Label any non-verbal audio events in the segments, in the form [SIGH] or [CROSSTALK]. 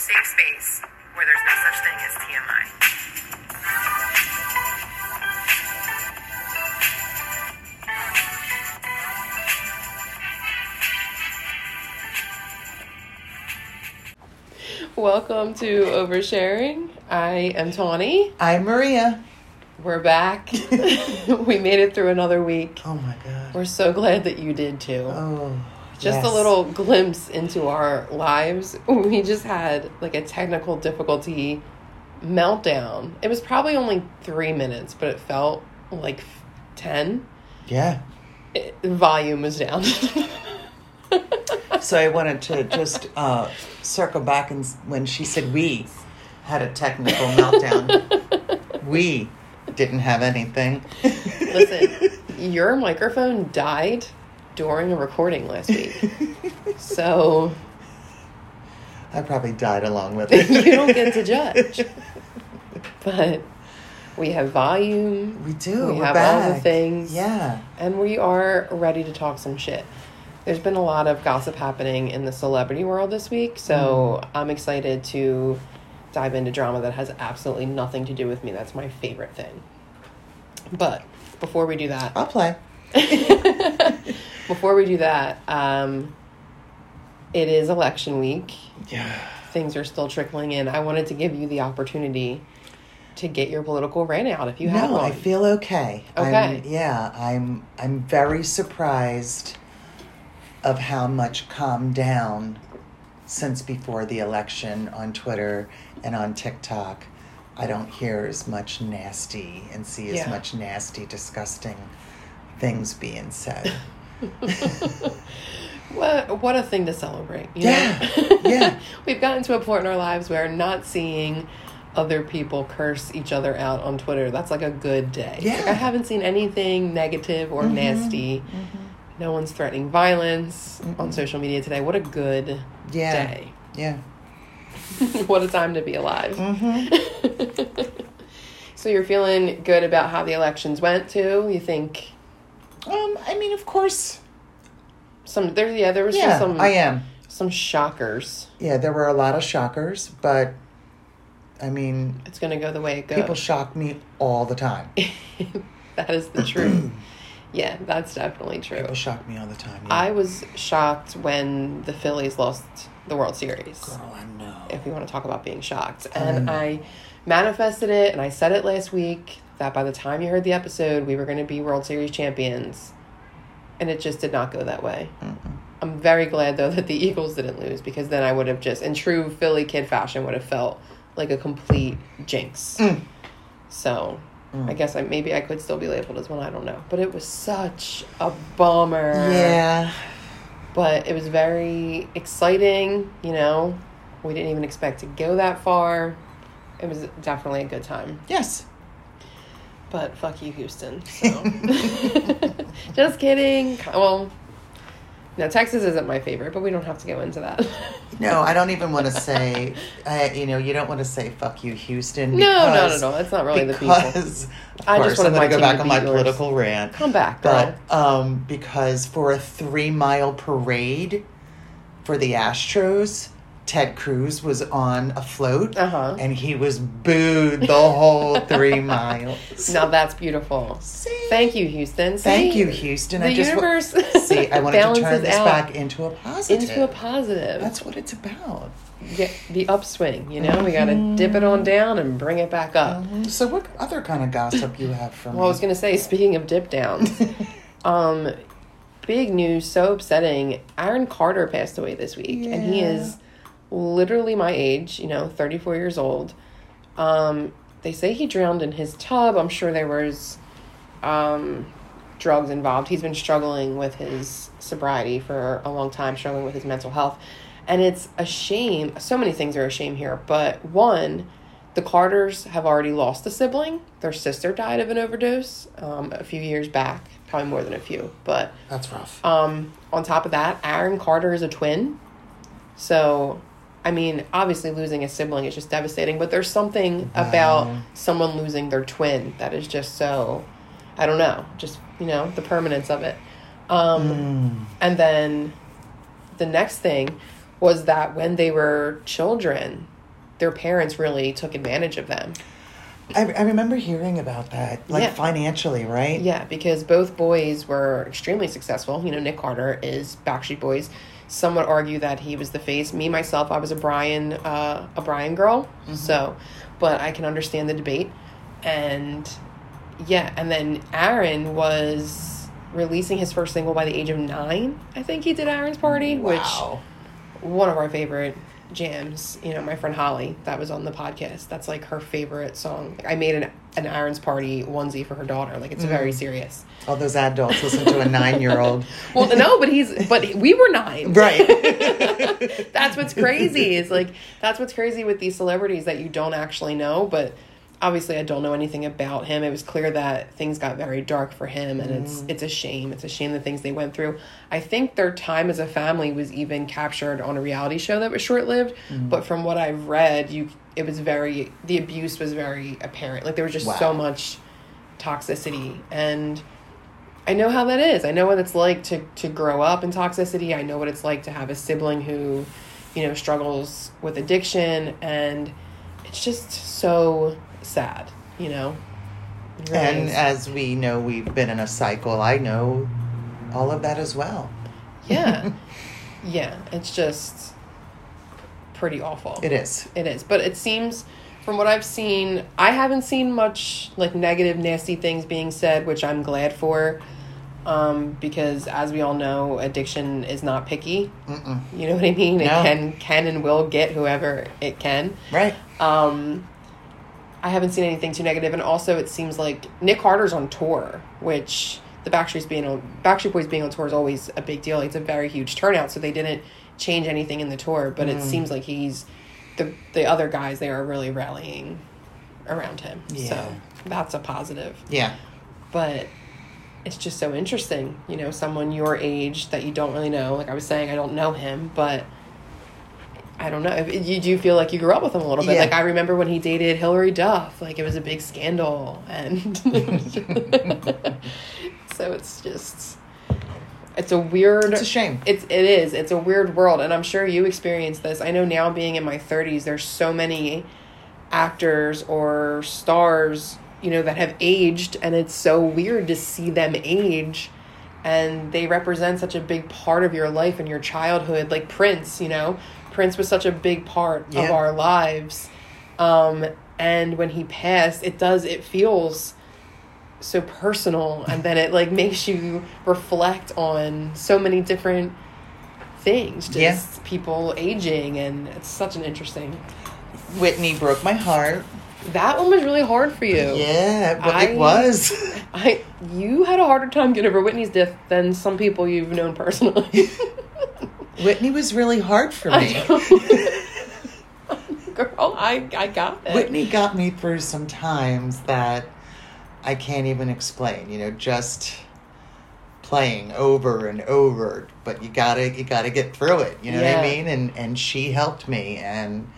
safe space where there's no such thing as TMI. Welcome to Oversharing. I am Tawny. I'm Maria. We're back. [LAUGHS] we made it through another week. Oh my god. We're so glad that you did too. Oh. Just a little glimpse into our lives. [LAUGHS] We just had like a technical difficulty meltdown. It was probably only three minutes, but it felt like 10. Yeah. It, volume was down. [LAUGHS] So I wanted to just uh, circle back and when she said we had a technical meltdown. [LAUGHS] we didn't have anything. Listen, your microphone died during a recording last week. [LAUGHS] So I probably died along with [LAUGHS] it. you don't get to judge. [LAUGHS] But we have volume. We do. We We're have back. all the things. Yeah. And we are ready to talk some shit. There's been a lot of gossip happening in the celebrity world this week, so mm. I'm excited to dive into drama that has absolutely nothing to do with me. That's my favorite thing. But before we do that, I'll play. Before we do that, um, it is election week. Yeah. Things are still trickling in. I wanted to give you the opportunity to get your political rant out if you have no, one. I feel okay. Okay. I'm, yeah, I'm. I'm very surprised of how much calmed down since before the election on Twitter and on TikTok. I don't hear as much nasty and see as Yeah. much nasty, disgusting things being said. [LAUGHS] [LAUGHS] What what a thing to celebrate. you Yeah, know? [LAUGHS] yeah. We've gotten to a point in our lives where not seeing other people curse each other out on Twitter, that's like a good day. Yeah. Mm-hmm. I haven't seen anything negative or nasty. No one's threatening violence on social media today. What a good Yeah. day. Yeah. [LAUGHS] what a time to be alive. Mm-hmm. so you're feeling good about how the elections went too? You think Um, I mean, of course. some there yeah, there was Yeah, just some I am. some shockers. Yeah, there were a lot of shockers, but I mean, It's gonna go the way it goes. people shock me all the time. [LAUGHS] that is the truth. [CLEARS THROAT] yeah, that's definitely true. People shock me all the time. yeah. I was shocked when the Phillies lost the World Series. Girl, I know. If we want to talk about being shocked. And I manifested it and I said it last week that by the time you heard the episode, we were going to be World Series champions. And it just did not go that way. I'm very glad, though, that the Eagles didn't lose because then I would have just, in true Philly kid fashion, would have felt like a complete jinx. Mm. So I guess I, maybe I could still be labeled as one. I don't know. But it was such a bummer Yeah. but it was very exciting you know we didn't even expect to go that far it was definitely a good time Yes. But fuck you houston so. [LAUGHS] just kidding well no texas isn't my favorite but we don't have to go into that No, I don't even want to [LAUGHS] say. I, you know, you don't want to say "fuck you, Houston." no no no because- no it's not really the people Because of I just course, wanted I'm my to go back to on my yours. political rant. come back girl. But um, because for a three mile parade for the Astros, Ted Cruz was on a float Uh-huh. and he was booed the whole three [LAUGHS] miles. now that's beautiful See? thank you houston Thank you, Houston. the I just universe see. I wanted to turn this out back into a positive. into a positive That's what it's about. get the upswing you know we gotta dip it on down and bring it back up So, what other kind of gossip you have from? Well, I was gonna say, speaking of dip downs, [LAUGHS] um, big news, so upsetting. Aaron Carter passed away this week, and he is literally my age. You know, thirty four years old. Um, they say he drowned in his tub. I'm sure there was, um, drugs involved. He's been struggling with his sobriety for a long time, struggling with his mental health, and it's a shame. So many things are a shame here, but one the Carters have already lost a sibling. Their sister died of an overdose um, a few years back, probably more than a few. But That's rough. um, on top of that, Aaron Carter is a twin. So, I mean, obviously losing a sibling is just devastating, but there's something about someone losing their twin that is just so, I don't know, just, you know, the permanence of it. Um, And then the next thing was that when they were children, their parents really took advantage of them. I, I remember hearing about that, like Yeah. financially, right? Yeah, because both boys were extremely successful. You know, Nick Carter is Backstreet Boys. Some would argue that he was the face. Me myself, I was a Brian, uh, a Brian girl. So, but I can understand the debate. And yeah, and then Aaron was releasing his first single by the age of nine. I think he did Aaron's Party, Wow. which one of our favorite jams. You know, my friend Holly that was on the podcast. That's like her favorite song. I made an an Aaron's Party onesie for her daughter. Like it's very mm. serious. All those adults listen to a nine-year-old. [LAUGHS] Well, no, but he's but we were nine. right. [LAUGHS] That's what's crazy. Is like that's what's crazy with these celebrities that you don't actually know, but obviously I don't know anything about him. It was clear that things got very dark for him and it's mm. it's a shame. It's a shame the things they went through. I think their time as a family was even captured on a reality show that was short-lived, mm. but from what I've read, you it was very the abuse was very apparent. Like there was just Wow. so much toxicity and I know how that is. I know what it's like to to grow up in toxicity. I know what it's like to have a sibling who, you know, struggles with addiction and it's just so sad, you know. Really and is. as we know, we've been in a cycle. I know all of that as well. yeah. [LAUGHS] yeah, it's just pretty awful. It is. It is, but it seems from what I've seen, I haven't seen much like negative, nasty things being said, which I'm glad for. Um, because as we all know, addiction is not picky. Mm-mm. You know what I mean? It can can and will get whoever it can. Right. Um, I haven't seen anything too negative, and also it seems like Nick Carter's on tour, which the Backstreet's being on Backstreet Boys being on tour is always a big deal. It's a very huge turnout, so they didn't change anything in the tour, but Mm. it seems like he's the the other guys they are really rallying around him. Yeah. So that's a positive. Yeah. But it's just so interesting, you know, someone your age that you don't really know. Like I was saying, I don't know him, but I don't know. If you do feel like you grew up with him a little bit. Yeah. Like I remember when he dated Hilary Duff. Like it was a big scandal, and [LAUGHS] so it's just it's a weird. It's a shame. It's it is. It's a weird world, and I'm sure you experienced this. I know now, being in my 30s, there's so many actors or stars, you know, that have aged, and it's so weird to see them age. And they represent such a big part of your life and your childhood, like Prince. You know, Prince was such a big part of our lives. Um, and when he passed, it does. It feels so personal and then it like [LAUGHS] makes you reflect on so many different things just Yeah. people aging and it's such an interesting Whitney broke my heart. that one was really hard for you Yeah, but I- it was. [LAUGHS] i you had a harder time getting over whitney's death than some people you've known personally [LAUGHS] Whitney was really hard for me. [LAUGHS] girl i i got it Whitney got me through some times that I can't even explain. You know, just playing over and over, but you gotta you gotta get through it. You know what I mean? And and she helped me, and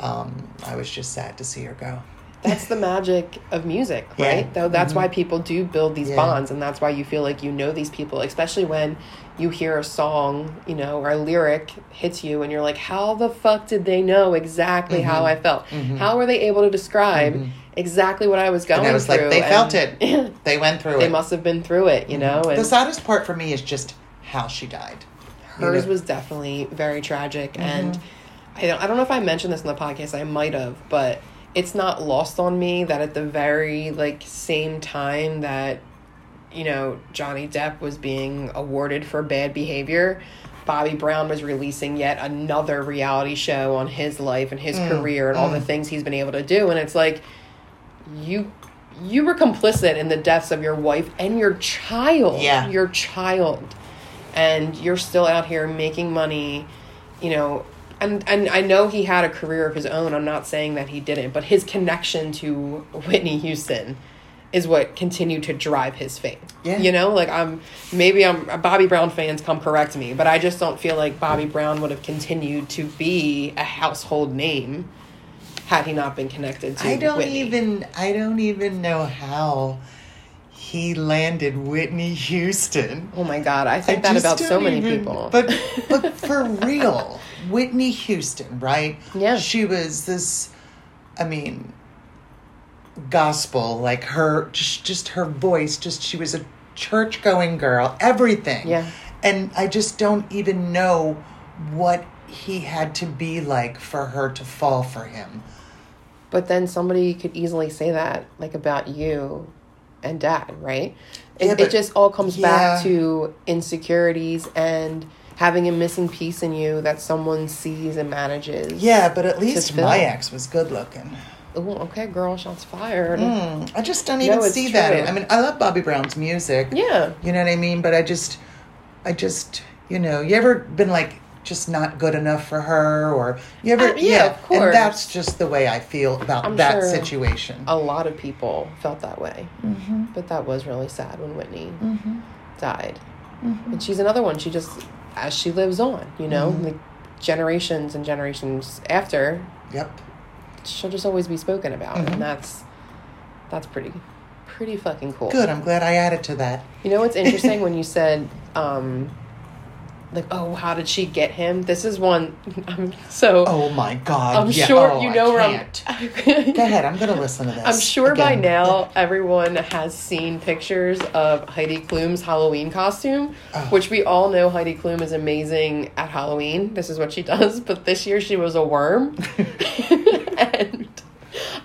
um, I was just sad to see her go. That's the magic of music, Yeah. right? Though that's mm-hmm. why people do build these Yeah. bonds, and that's why you feel like you know these people, especially when you hear a song, you know, or a lyric hits you, and you're like, "How the fuck did they know exactly how mm-hmm. I felt? Mm-hmm. How were they able to describe exactly what I was going And I was through?" like, they felt it. [LAUGHS] They went through they it. They must have been through it, you know. And the saddest part for me is just how she died. You hers know? was definitely very tragic Mm-hmm. and I don't, I don't know if i mentioned this in the podcast i might have but it's not lost on me that at the very like same time that you know johnny depp was being awarded for bad behavior bobby brown was releasing yet another reality show on his life and his Mm, career and all the things he's been able to do and it's like you you were complicit in the deaths of your wife and your child. Yeah. your child. And you're still out here making money you know and and I know he had a career of his own I'm not saying that he didn't but his connection to Whitney Houston is what continued to drive his fame Yeah. you know like I'm maybe I'm Bobby Brown fans come correct me but I just don't feel like Bobby Brown would have continued to be a household name had he not been connected to I don't Whitney. even I don't even know how he landed Whitney Houston. Oh my god, I think I that about so many even- people. But but [LAUGHS] for real, Whitney Houston, right? Yeah. She was this I mean gospel, like her just just her voice, just she was a church going girl, everything. Yeah. And I just don't even know what he had to be like for her to fall for him. But then somebody could easily say that, like about you and dad, right? It, Yeah, it just all comes back to insecurities and having a missing piece in you that someone sees and manages. Yeah, but at least my ex was good looking. Ooh, okay, girl, shots fired. Mm, I just don't even it's see true. that. I mean, I love Bobby Brown's music. Yeah. You know what I mean? But I just, I just, you know, you ever been like just not good enough for her, or you ever? Uh, yeah, of course. And that's just the way I feel about I'm that sure situation. A lot of people felt that way. Mm-hmm. But that was really sad when Whitney Mm-hmm. died. And she's another one. She just, as she lives on, you know, Mm-hmm. like generations and generations after, Yep. she'll just always be spoken about. Mhm. And that's, that's pretty, pretty fucking cool. Good. I'm glad I added to that. You know what's interesting [LAUGHS] when you said, um, like, oh, how did she get him? This is one. [LAUGHS] I'm so. Oh my God. I'm yeah. sure Oh, you I know where can't. I'm. [LAUGHS] Go ahead. I'm going to listen to this. I'm sure by now everyone has seen pictures of Heidi Klum's Halloween costume, Oh. which we all know Heidi Klum is amazing at Halloween. This is what she [LAUGHS] does, but this year she was a worm. and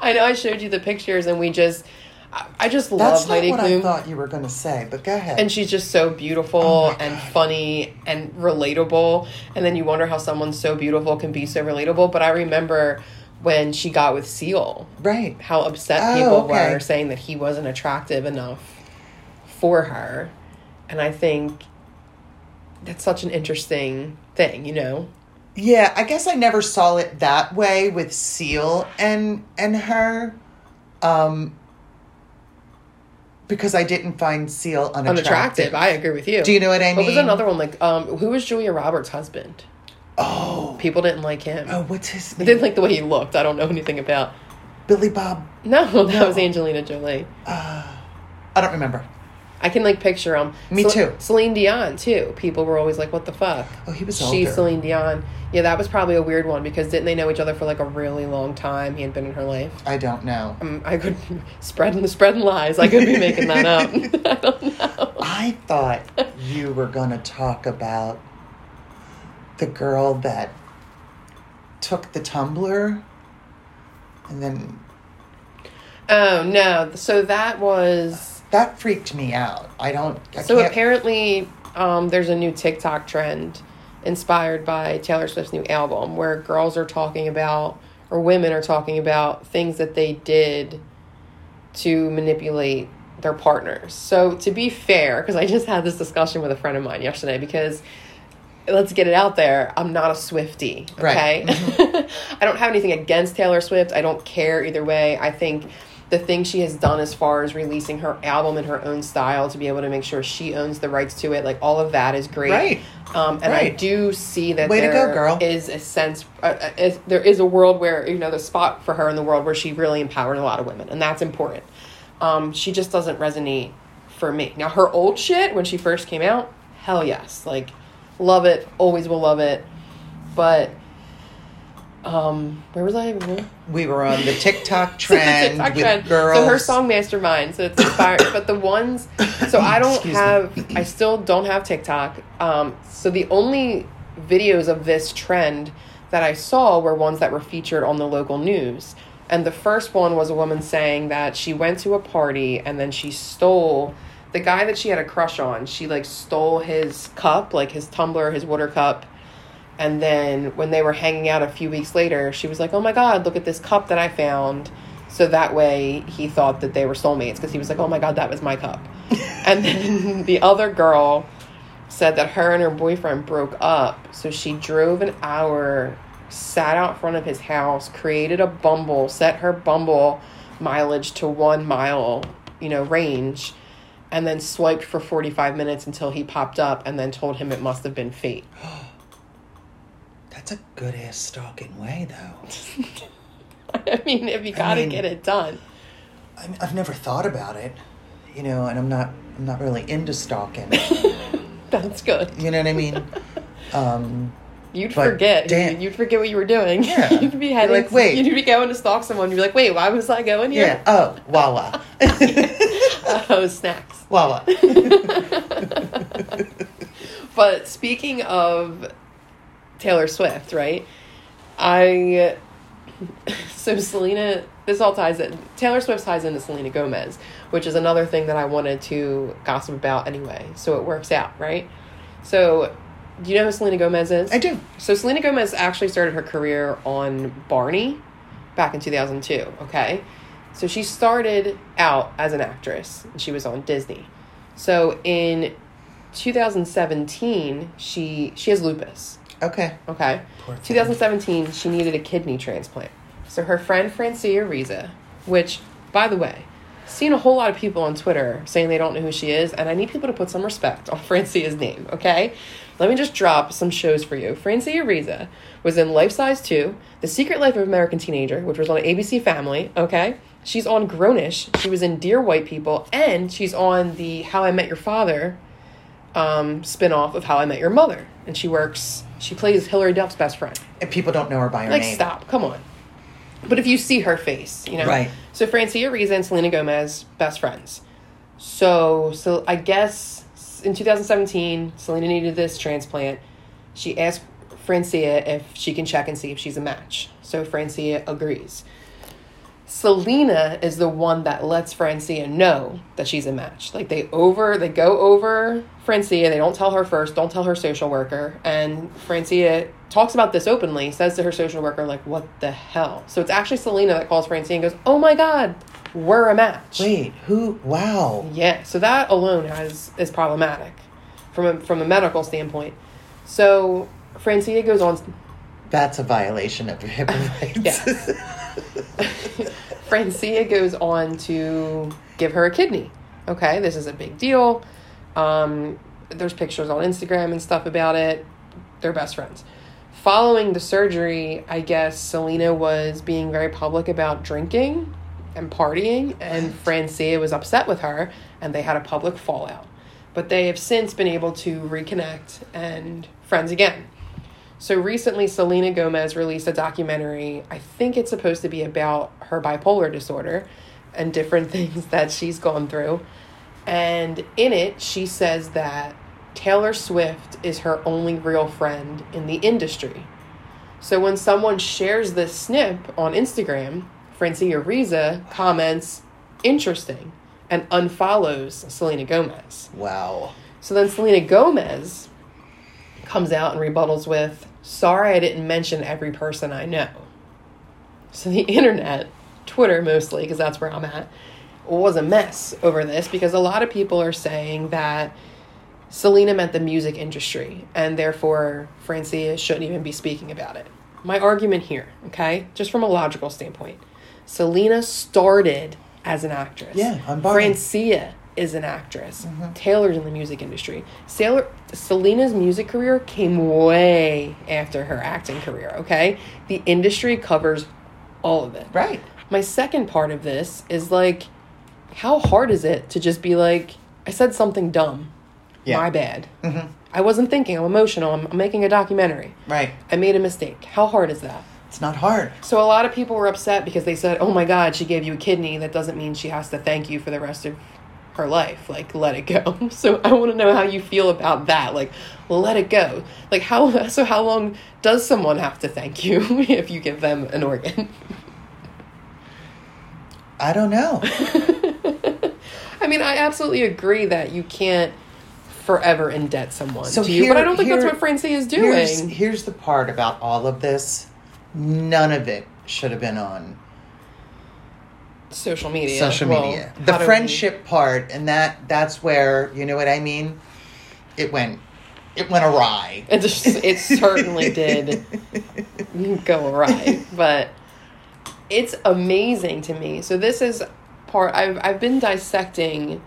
I know I showed you the pictures and we just I- I just love That's not Heidi what I Klum. thought you were going to say, but go ahead. and she's just so beautiful Oh my and funny and relatable. And then you wonder how someone so beautiful can be so relatable. But I remember when she got with Seal, right. how upset Oh, people okay. were saying that he wasn't attractive enough for her. And I think that's such an interesting thing, you know? Yeah, I guess I never saw it that way with Seal and and her, um, because I didn't find Seal unattractive. Unattractive. I agree with you. Do you know what I mean? What was another one? Like, um, who was Julia Roberts' husband? oh, People didn't like him. oh, what's his They name? didn't like the way he looked. I don't know anything about. Billy Bob. No, [LAUGHS] that No. was Angelina Jolie. I don't remember. I can like picture him. Me too. Celine Dion too. People were always like, "What the fuck?" Oh, he was She's older. Celine Dion. Yeah, that was probably a weird one because didn't they know each other for like a really long time? He had been in her life. I don't know. Um, I could spreading the spreading lies. I could be making that up. [LAUGHS] [LAUGHS] I don't know. I thought you were going to talk about the girl that took the tumbler and then Oh no! So that was that freaked me out. I don't. I so can't, apparently um, there's a new TikTok trend inspired by Taylor Swift's new album where girls are talking about or women are talking about things that they did to manipulate their partners. So to be fair, because I just had this discussion with a friend of mine yesterday because let's get it out there, I'm not a Swifty, okay? Right. Mm-hmm. [LAUGHS] I don't have anything against Taylor Swift. I don't care either way. I think the thing she has done as far as releasing her album in her own style to be able to make sure she owns the rights to it, like all of that is great. Right. Um, and I do see that Way to go, girl. is a sense, uh, uh, is, there is a world where, you know, the spot for her in the world where she really empowered a lot of women, and that's important. Um, she just doesn't resonate for me. Now, her old shit, when she first came out, hell yes. Like, love it, always will love it. But, um, where was I? we were on the TikTok [LAUGHS] So the trend TikTok with trend. girls. So her song Mastermind. So it's inspired. [COUGHS] but the ones. So I don't Excuse have. I still don't have TikTok. Um. So the only videos of this trend that I saw were ones that were featured on the local news. And the first one was a woman saying that she went to a party and then she stole the guy that she had a crush on. She like stole his cup, like his tumbler, his water cup. And then when they were hanging out a few weeks later, she was like, "Oh my god, look at this cup that I found." So that way he thought that they were soulmates because he was like, "Oh my god, that was my cup." [LAUGHS] and then [LAUGHS] the other girl said that her and her boyfriend broke up, so she drove an hour, sat out front of his house, created a Bumble, set her Bumble mileage to 1 mile, you know, range. And then swiped for 45 minutes until he popped up and then told him it must have been fate. [GASPS] [GASPS] [GASPS] That's a good ass stalking way, though. [LAUGHS] I mean, if you gotta mean- get it done. I mean, I've never thought about it. you know, and I'm not I'm not really into stalking. [LAUGHS] That's good. You know what I mean? [LAUGHS] Um, You'd forget. damn- You'd forget what you were doing. Yeah. You'd be You're heading. like, wait. You'd be going to stalk someone. You'd be like, wait, why was I going here? yeah. Oh, Wawa. oh, snacks. Wawa. But speaking of Taylor Swift, right? I [LAUGHS] so Selena. This all ties in. Taylor Swift ties into Selena Gomez, which is another thing that I wanted to gossip about anyway. So it works out, right? So, do you know who Selena Gomez is? I do. So Selena Gomez actually started her career on Barney back in 2002, okay? So she started out as an actress. and She was on Disney. So in 2017, she she has lupus, Okay. okay? Poor 2017, she needed a kidney transplant. So her friend Francia Raisa, which by the way, seen a whole lot of people on Twitter saying they don't know who she is, and I need people to put some respect on [LAUGHS] Francia's name, okay? Let me just drop some shows for you. Francia Raisa was in Life Size 2, The Secret Life of American Teenager, which was on ABC Family, okay? She's on Grownish. She was in Dear White People, and she's on the How I Met Your Father um, spin-off of How I Met Your Mother. And she works, she plays Hilary Duff's best friend. And people don't know her by her Like, name. Like, stop. Come on. But if you see her face, you know. Right. So Francia Raisa and Selena Gomez, best friends. So, so I guess in 2017, Selena needed this transplant. She asked Francia if she can check and see if she's a match. So Francia agrees. Selena is the one that lets Francia know that she's a match. Like they over, they go over Francia. They don't tell her first. Don't tell her social worker. And Francia talks about this openly. Says to her social worker, like, "What the hell?" So it's actually Selena that calls Francia and goes, "Oh my god, we're a match." Wait, who? Wow. Yeah, so that alone has is problematic from a, from a medical standpoint. So Francia goes on. That's a violation of [LAUGHS] HIPAA rights. Yes. [LAUGHS] [LAUGHS] Francia goes on to give her a kidney. Okay, this is a big deal. Um, there's pictures on Instagram and stuff about it. They're best friends. Following the surgery, I guess Selena was being very public about drinking and partying, and Francia was upset with her, and they had a public fallout. But they have since been able to reconnect and friends again. So recently, Selena Gomez released a documentary. I think it's supposed to be about her bipolar disorder and different [LAUGHS] things that she's gone through. And in it, she says that Taylor Swift is her only real friend in the industry. So when someone shares this snip on Instagram, Francia Raisa comments, interesting, and unfollows Selena Gomez. Wow. So then Selena Gomez comes out and rebuttals with, Sorry I didn't mention every person I know. So the [LAUGHS] internet, Twitter mostly, because that's where I'm at, was a mess over this because a lot of people are saying that Selena meant the music industry and therefore Francia shouldn't even be speaking about it. My argument here, okay, just from a logical standpoint, Selena started as an actress. Yeah, I'm buying. Francia is an actress. Mm-hmm. Taylor's in the music industry. Sailor, Selena's music career came way after her acting career, okay? The industry covers all of it. Right. My second part of this is like, how hard is it to just be like, I said something dumb. Yeah. My bad. Mm-hmm. I wasn't thinking. I'm emotional. I'm, I'm making a documentary. Right. I made a mistake. How hard is that? It's not hard. So a lot of people were upset because they said, "Oh my God, she gave you a kidney. That doesn't mean she has to thank you for the rest of her life. Like, let it go." [LAUGHS] So I want to know how you feel about that. Like, let it go. Like, how? So how long does someone have to thank you [LAUGHS] if you give them an organ? I don't know. [LAUGHS] I mean, I absolutely agree that you can't forever indebt someone So to you, but I don't think here- that's what Francia is doing. Here's, here's the part about all of this. None of it should have been on social media. social Well, media. the do we- friendship part, and that that's where you know what I mean. It went, it went awry. It just it certainly [LAUGHS] did go awry, but it's amazing to me. So this is part I've I've been dissecting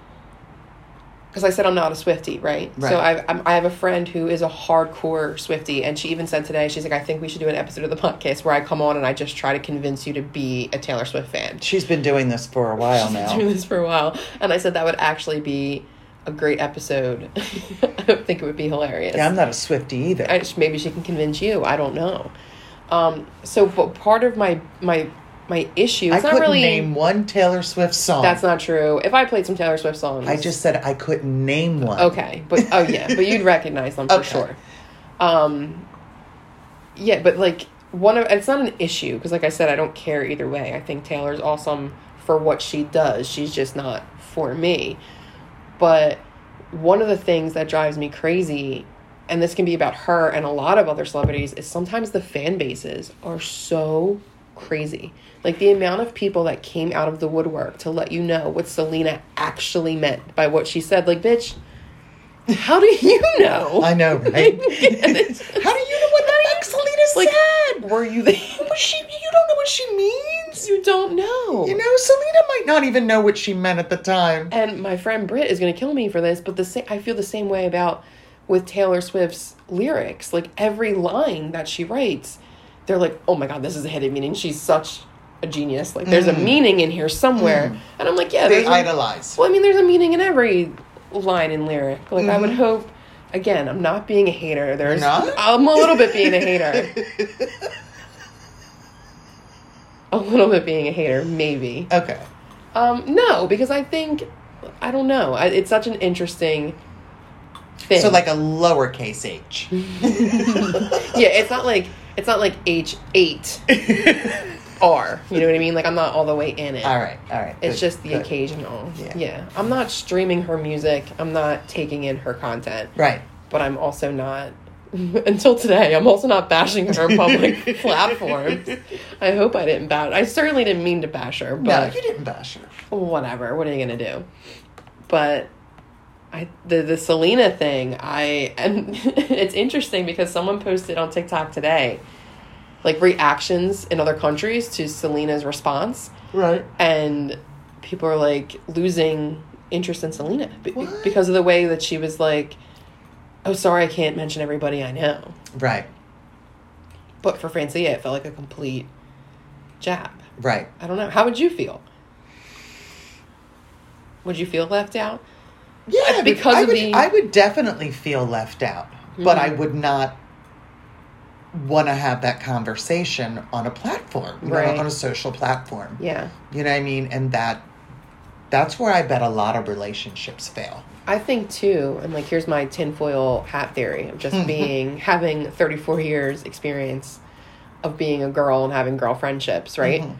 because I said I'm not a Swifty, right? Right. So I I'm, I have a friend who is a hardcore Swifty, and she even said today, she's like, I think we should do an episode of the podcast where I come on and I just try to convince you to be a Taylor Swift fan. She's been doing this for a while now. doing this for a while, and I said that would actually be a great episode. [LAUGHS] I think it would be hilarious. Yeah, I'm not a Swifty either. I maybe she can convince you. I don't know. Um, so, but part of my my my issue. I It's not couldn't really. name one Taylor Swift song. That's not true. If I played some Taylor Swift songs, I just said I couldn't name one. okay. But oh yeah, but you'd [LAUGHS] recognize them for Okay. sure. Um, yeah, but like one of it's not an issue because, like I said, I don't care either way. I think Taylor's awesome for what she does. She's just not for me. But one of the things that drives me crazy, and this can be about her and a lot of other celebrities, is sometimes the fan bases are so crazy. Like the amount of people that came out of the woodwork to let you know what Selena actually meant by what she said. Like, bitch, how do you [LAUGHS] know? I know, [LAUGHS] right? How do you know what the fuck Selena like, said? were you there? She, you don't know what she means. You don't know. You know, Selena might not even know what she meant at the time. And my friend Britt is going to kill me for this, but the same I feel the same way about with Taylor Swift's lyrics. Like every line that she writes, they're like, "Oh my god, this is a hidden meaning. She's such a genius. Like there's a mm. meaning in here somewhere." Mm. And I'm like, "Yeah, They a- idolize. Well, I mean, there's a meaning in every line and lyric. Like I would mm-hmm. hope. Again, I'm not being a hater. There's, not? I'm a little bit being a hater. [LAUGHS] a little bit being a hater, maybe. okay. Um, no, because I think I don't know. I, it's such an interesting thing. So like a lowercase h. [LAUGHS] yeah, it's not like it's not like H eight [LAUGHS] R. You know what I mean? Like I'm not all the way in it. all right, all right. It's good, just the good. occasional. Yeah. yeah. I'm not streaming her music. I'm not taking in her content. Right. But I'm also not [LAUGHS] until today, I'm also not bashing her public [LAUGHS] platforms. I hope I didn't bash I certainly didn't mean to bash her, No, but you didn't bash her. whatever. What are you gonna do? But I the the Selena thing, I and [LAUGHS] it's interesting because someone posted on TikTok today, like reactions in other countries to Selena's response, Right. and people are like losing interest in Selena What? because of the way that she was like, "Oh, sorry, I can't mention everybody I know." Right. But for Francia, it felt like a complete jab. Right. I don't know. How would you feel? Would you feel left out? Yeah, because I would, the- I would definitely feel left out, but I Mhm. would not want to have that conversation on a platform, you know, Right. on a social platform. Yeah. You know what I mean? And that that's where I bet a lot of relationships fail. I think too, and like here's my tinfoil hat theory of just [LAUGHS] being having 34 years experience of being a girl and having girl friendships, right? Mhm.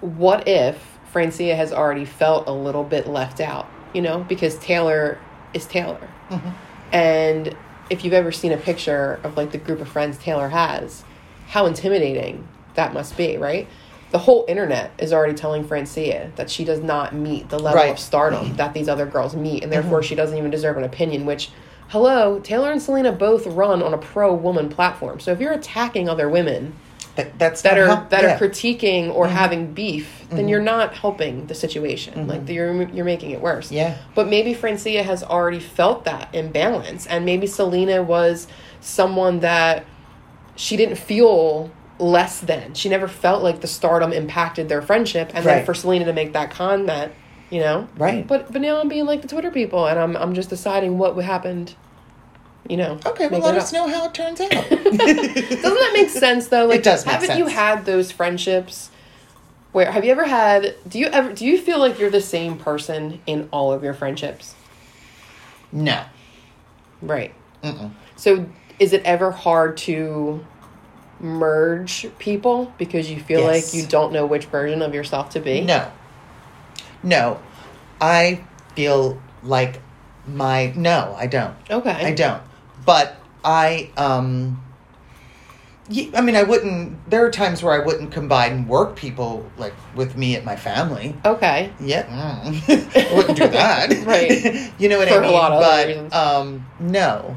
What if Francia has already felt a little bit left out, you know, because Taylor is Taylor. Mhm. And if you've ever seen a picture of like the group of friends Taylor has, how intimidating that must be, right? The whole internet is already telling Francia that she does not meet the level Right. of stardom that these other girls meet, and therefore she doesn't even deserve an opinion. Which, hello, Taylor and Selena both run on a pro woman platform. So if you're attacking other women That, that's that are how- that yeah. are critiquing or mm-hmm. having beef, then mm-hmm. you're not helping the situation. Mm-hmm. Like you're you're making it worse. Yeah. But maybe Francia has already felt that imbalance, and maybe Selena was someone that she didn't feel less than. She never felt like the stardom impacted their friendship, and then for Selena to make that comment, you know, Right. But but now I'm being like the Twitter people, and I'm I'm just deciding what happened. You know. Okay, well, let us up. know how it turns out. [LAUGHS] [LAUGHS] Doesn't that make sense though? Like, does make haven't you had those friendships where have you ever had? Do you ever? Do you feel like you're the same person in all of your friendships? no. Right. Mm-mm. So is it ever hard to merge people because you feel Yes. like you don't know which version of yourself to be? No. No. I feel like my no, I don't. Okay. I don't. But I um I mean I wouldn't there are times where I wouldn't combine work people like with me at my family. Okay. Yeah. mm. [LAUGHS] I wouldn't do that. [LAUGHS] Right. [LAUGHS] you know what For I a mean? lot of but reasons. um no.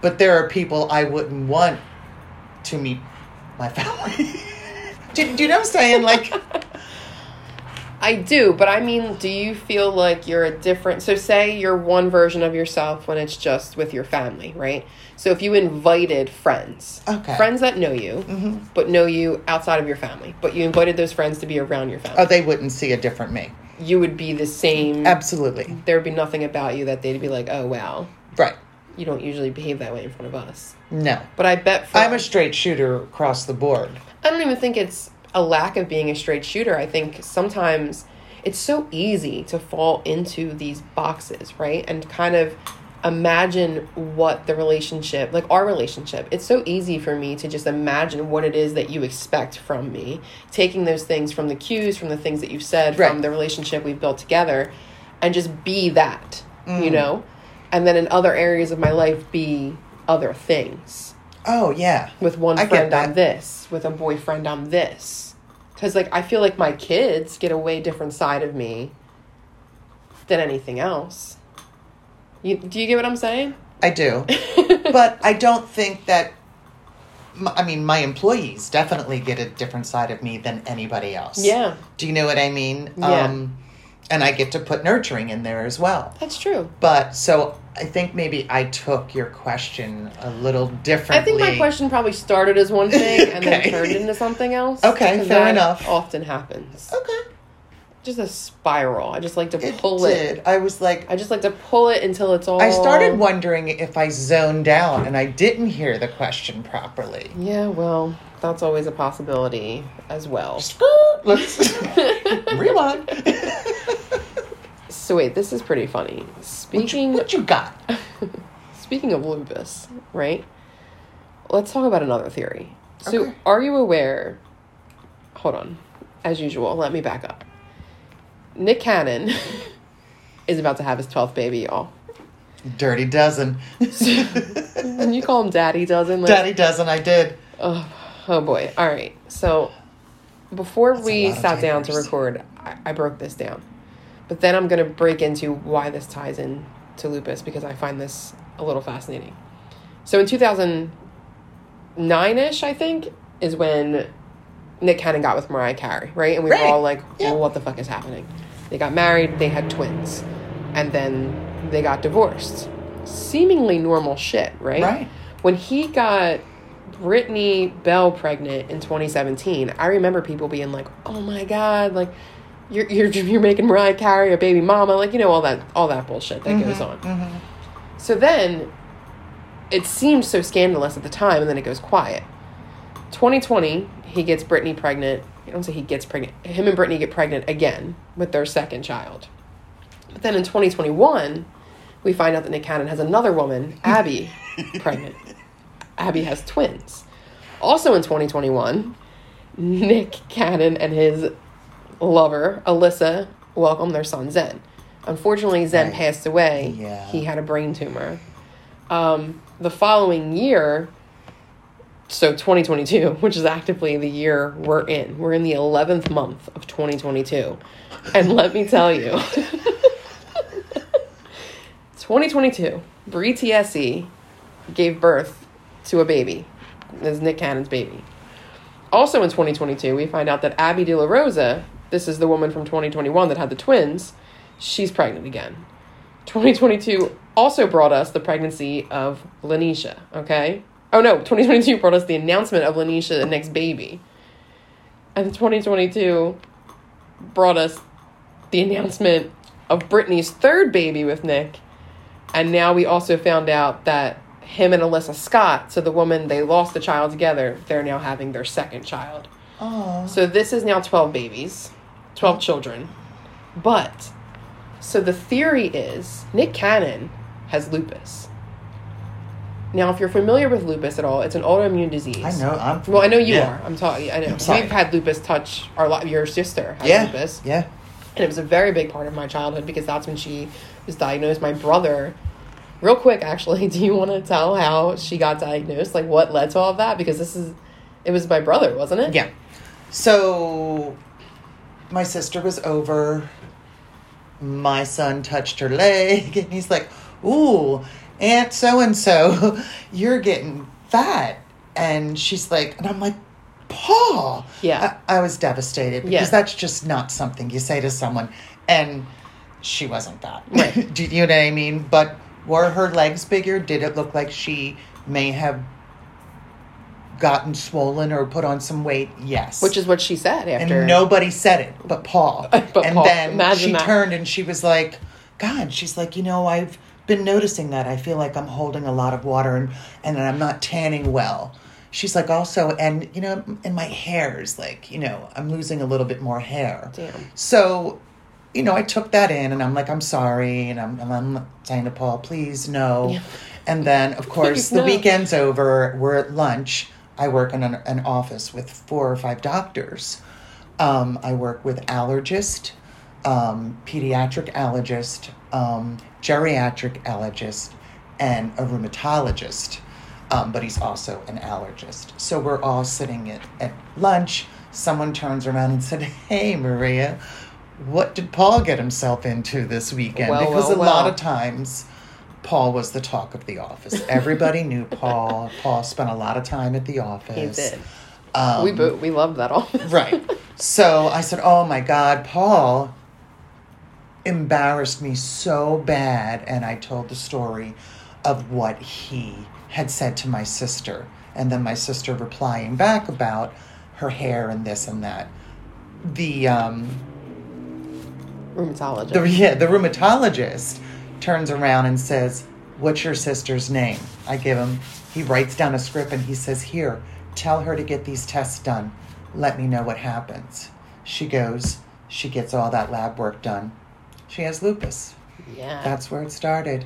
But there are people I wouldn't want to meet my family. do, do you know what I'm saying? Like I do, but I mean, do you feel like you're a different? So, say you're one version of yourself when it's just with your family, right? So, if you invited friends, Okay. friends that know you, mm-hmm. but know you outside of your family, but you invited those friends to be around your family, Oh, they wouldn't see a different me. you would be the same. Absolutely. There would be nothing about you that they'd be like, oh, wow, Right. you don't usually behave that way in front of us. No. But I bet for I'm a straight shooter across the board. I don't even think it's a lack of being a straight shooter. I think sometimes it's so easy to fall into these boxes, right? And kind of imagine what the relationship, like our relationship, it's so easy for me to just imagine what it is that you expect from me, taking those things from the cues, from the things that you've said, Right. from the relationship we've built together, and just be that, you mm. know? And then in other areas of my life, be other things Oh, yeah. with one I friend I'm this, with a boyfriend I'm this. Because like I feel like my kids get a way different side of me than anything else. You do you get what I'm saying? I do. [LAUGHS] but I don't think that. I mean, my employees definitely get a different side of me than anybody else. Yeah, Do you know what I mean? Yeah. Um, and I get to put nurturing in there as well. that's true. But so I think maybe I took your question a little differently. I think my question probably started as one thing and then [LAUGHS] turned into something else. Okay, fair that enough. Often happens. Okay. Just a spiral. I just like to It pull it. I was like, I just like to pull it until it's all. I started wondering if I zoned out and I didn't hear the question properly. Yeah, well, that's always a possibility as well. Let's rewind. So wait, this is pretty funny. what, you, Speaking what you got? [LAUGHS] speaking of lupus, right? Let's talk about another theory. So, Okay. are you aware? Hold on. As usual, let me back up. Nick Cannon [LAUGHS] is about to have his 12th baby, y'all. Dirty dozen. You call him daddy, doesn't like, Daddy dozen. I did. Oh, oh boy. All right. So before That's we sat down to record, I, I broke this down. But then I'm going to break into why this ties in to lupus because I find this a little fascinating. So in 2009 ish, I think, is when Nick Cannon got with Mariah Carey, right? And we Right. were all like, Yeah. what the fuck is happening? They got married, they had twins, and then they got divorced. Seemingly normal shit, right? Right. When he got Brittany Bell pregnant in 2017, I remember people being like, "Oh my god, like you're you're [LAUGHS] you're making Mariah Carey a baby mama, like you know all that all that bullshit that goes on." Mm-hmm. So then it seemed so scandalous at the time, and then it goes quiet. 2020, he gets Brittany pregnant. I don't say he gets pregnant. Him and Brittany get pregnant again with their second child. But then in 2021, we find out that Nick Cannon has another woman, [LAUGHS] Abby, pregnant. Abby has twins. Also in 2021, Nick Cannon and his lover, Alyssa, welcome their son, Zen. Unfortunately, Zen Right. passed away. Yeah. He had a brain tumor. Um, the following year, so 2022, which is actively the year we're in, we're in the 11th month of 2022. And let me tell you, 2022, Bre Tiesi gave birth to a baby. This is Nick Cannon's baby. Also in 2022, we find out that Abby De La Rosa, this is the woman from 2021 that had the twins, she's pregnant again. 2022 also brought us the pregnancy of LaNisha, okay? Oh no, 2022 brought us the announcement of LaNisha, the next baby. And 2022 brought us the announcement of Brittany's third baby with Nick. And now we also found out that him and Alyssa Scott, so the woman they lost the child together, they're now having their second child. Oh. So this is now 12 babies, 12 children. But, so the theory is Nick Cannon has lupus. Now, if you're familiar with lupus at all, it's an autoimmune disease. I know. I'm. Well, I know you Yeah. are. I'm talking. I know. We've had lupus touch our life. Your sister has Yeah. lupus, Yeah. and it was a very big part of my childhood because that's when she was diagnosed. My brother, real quick, actually, [LAUGHS] do you want to tell how she got diagnosed? Like what led to all of that? Because this is, it was my brother, wasn't it? Yeah. So my sister was over. My son touched her leg, [LAUGHS] and he's like, "Ooh, Aunt so and so, you're getting fat." And she's like, and I'm like, Paul. Yeah. I, I was devastated because Yeah. that's just not something you say to someone. And she wasn't that. Right. [LAUGHS] Do you know what I mean? But were her legs bigger? Did it look like she may have gotten swollen or put on some weight? Yes. Which is what she said after. and nobody said it but Paul. [LAUGHS] But and Paul. then Imagine she that. turned and she was like, God, she's like, you know, I've been noticing that. I feel like I'm holding a lot of water and, and I'm not tanning well. She's like, also, and, you know, and my hair is like, you know, I'm losing a little bit more hair. Damn. So, you know, I took that in and I'm like, I'm sorry. And I'm, and I'm saying to Paul, please, no. Yeah. And then, of course, the no. weekend's over. We're at lunch. I work in an, an office with four or five doctors. Um, I work with allergist, um, pediatric allergist, um, geriatric allergist, and a rheumatologist. Um, but he's also an allergist. So we're all sitting at, at lunch. Someone turns around and said, Hey, Maria, what did Paul get himself into this weekend? Well, because well, a lot of times, Paul was the talk of the office. Everybody knew Paul. [LAUGHS] Paul spent a lot of time at the office. He office. did. Um, we bo- we loved that all. right. So I said, "Oh my God, Paul embarrassed me so bad," and I told the story of what he had said to my sister, and then my sister replying back about her hair and this and that. The um, Rheumatologist. the yeah, the rheumatologist turns around and says, "What's your sister's name?" I give him. He writes down a script and he says, "Here, tell her to get these tests done. Let me know what happens." She goes. She gets all that lab work done. She has lupus. yeah. That's where it started.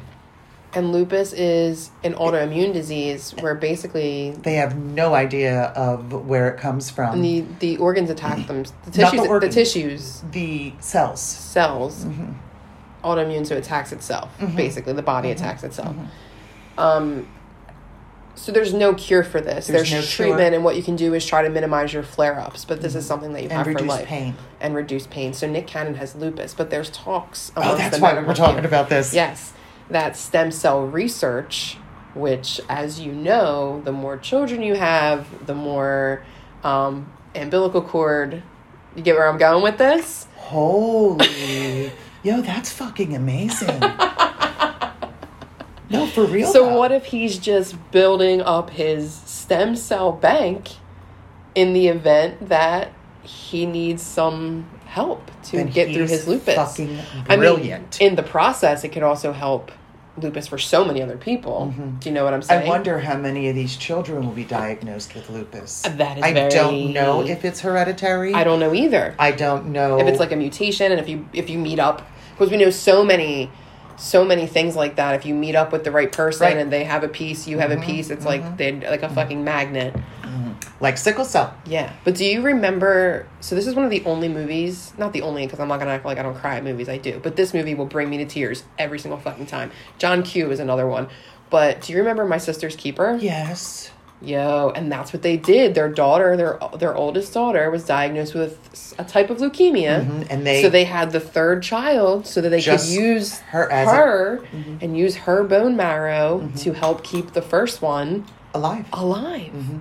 and lupus is an autoimmune disease where basically They have no idea of where it comes from. the the organs attack them. The Not the tissues. The, tissues the cells. cells Mm-hmm. autoimmune so it attacks itself basically the body Mm-hmm. attacks itself um so there's no cure for this There's there's, no treatment cure. and what you can do is try to minimize your flare-ups but this is something that you And have for reduce life pain. and reduce pain so nick cannon has lupus but there's talks Oh, that's the why were talking about this. yes that stem cell research which as you know the more children you have the more um, umbilical cord you get where i'm going with this Holy, yo, that's fucking amazing. [LAUGHS] no, for real. So though. what if he's just building up his stem cell bank in the event that he needs some help to Then get through his lupus? fucking I mean, in the process, it could also help lupus for so many other people. Do you know what I'm saying? Mm-hmm. I wonder how many of these children will be diagnosed with lupus. That is I very- don't know if it's hereditary. I don't know either. I don't know if it's like a mutation and if you if you meet up because we know so many so many things like that if you meet up with the right person Right. Mm-hmm. and they have a piece you have a mm-hmm. piece it's like mm-hmm. they like a mm-hmm. fucking magnet like sickle cell. Yeah, but do you remember? So this is one of the only movies, not the only, because I'm not gonna act like I don't cry at movies. I do, but this movie will bring me to tears every single fucking time. John Q is another one. But do you remember My Sister's Keeper? Yes. Yo, and that's what they did. Their daughter, their their oldest daughter, was diagnosed with a type of leukemia, Mhm, and they- so they had the third child so that they could use her as a- her and use her bone marrow to help keep the first one Alive. alive. Mm-hmm.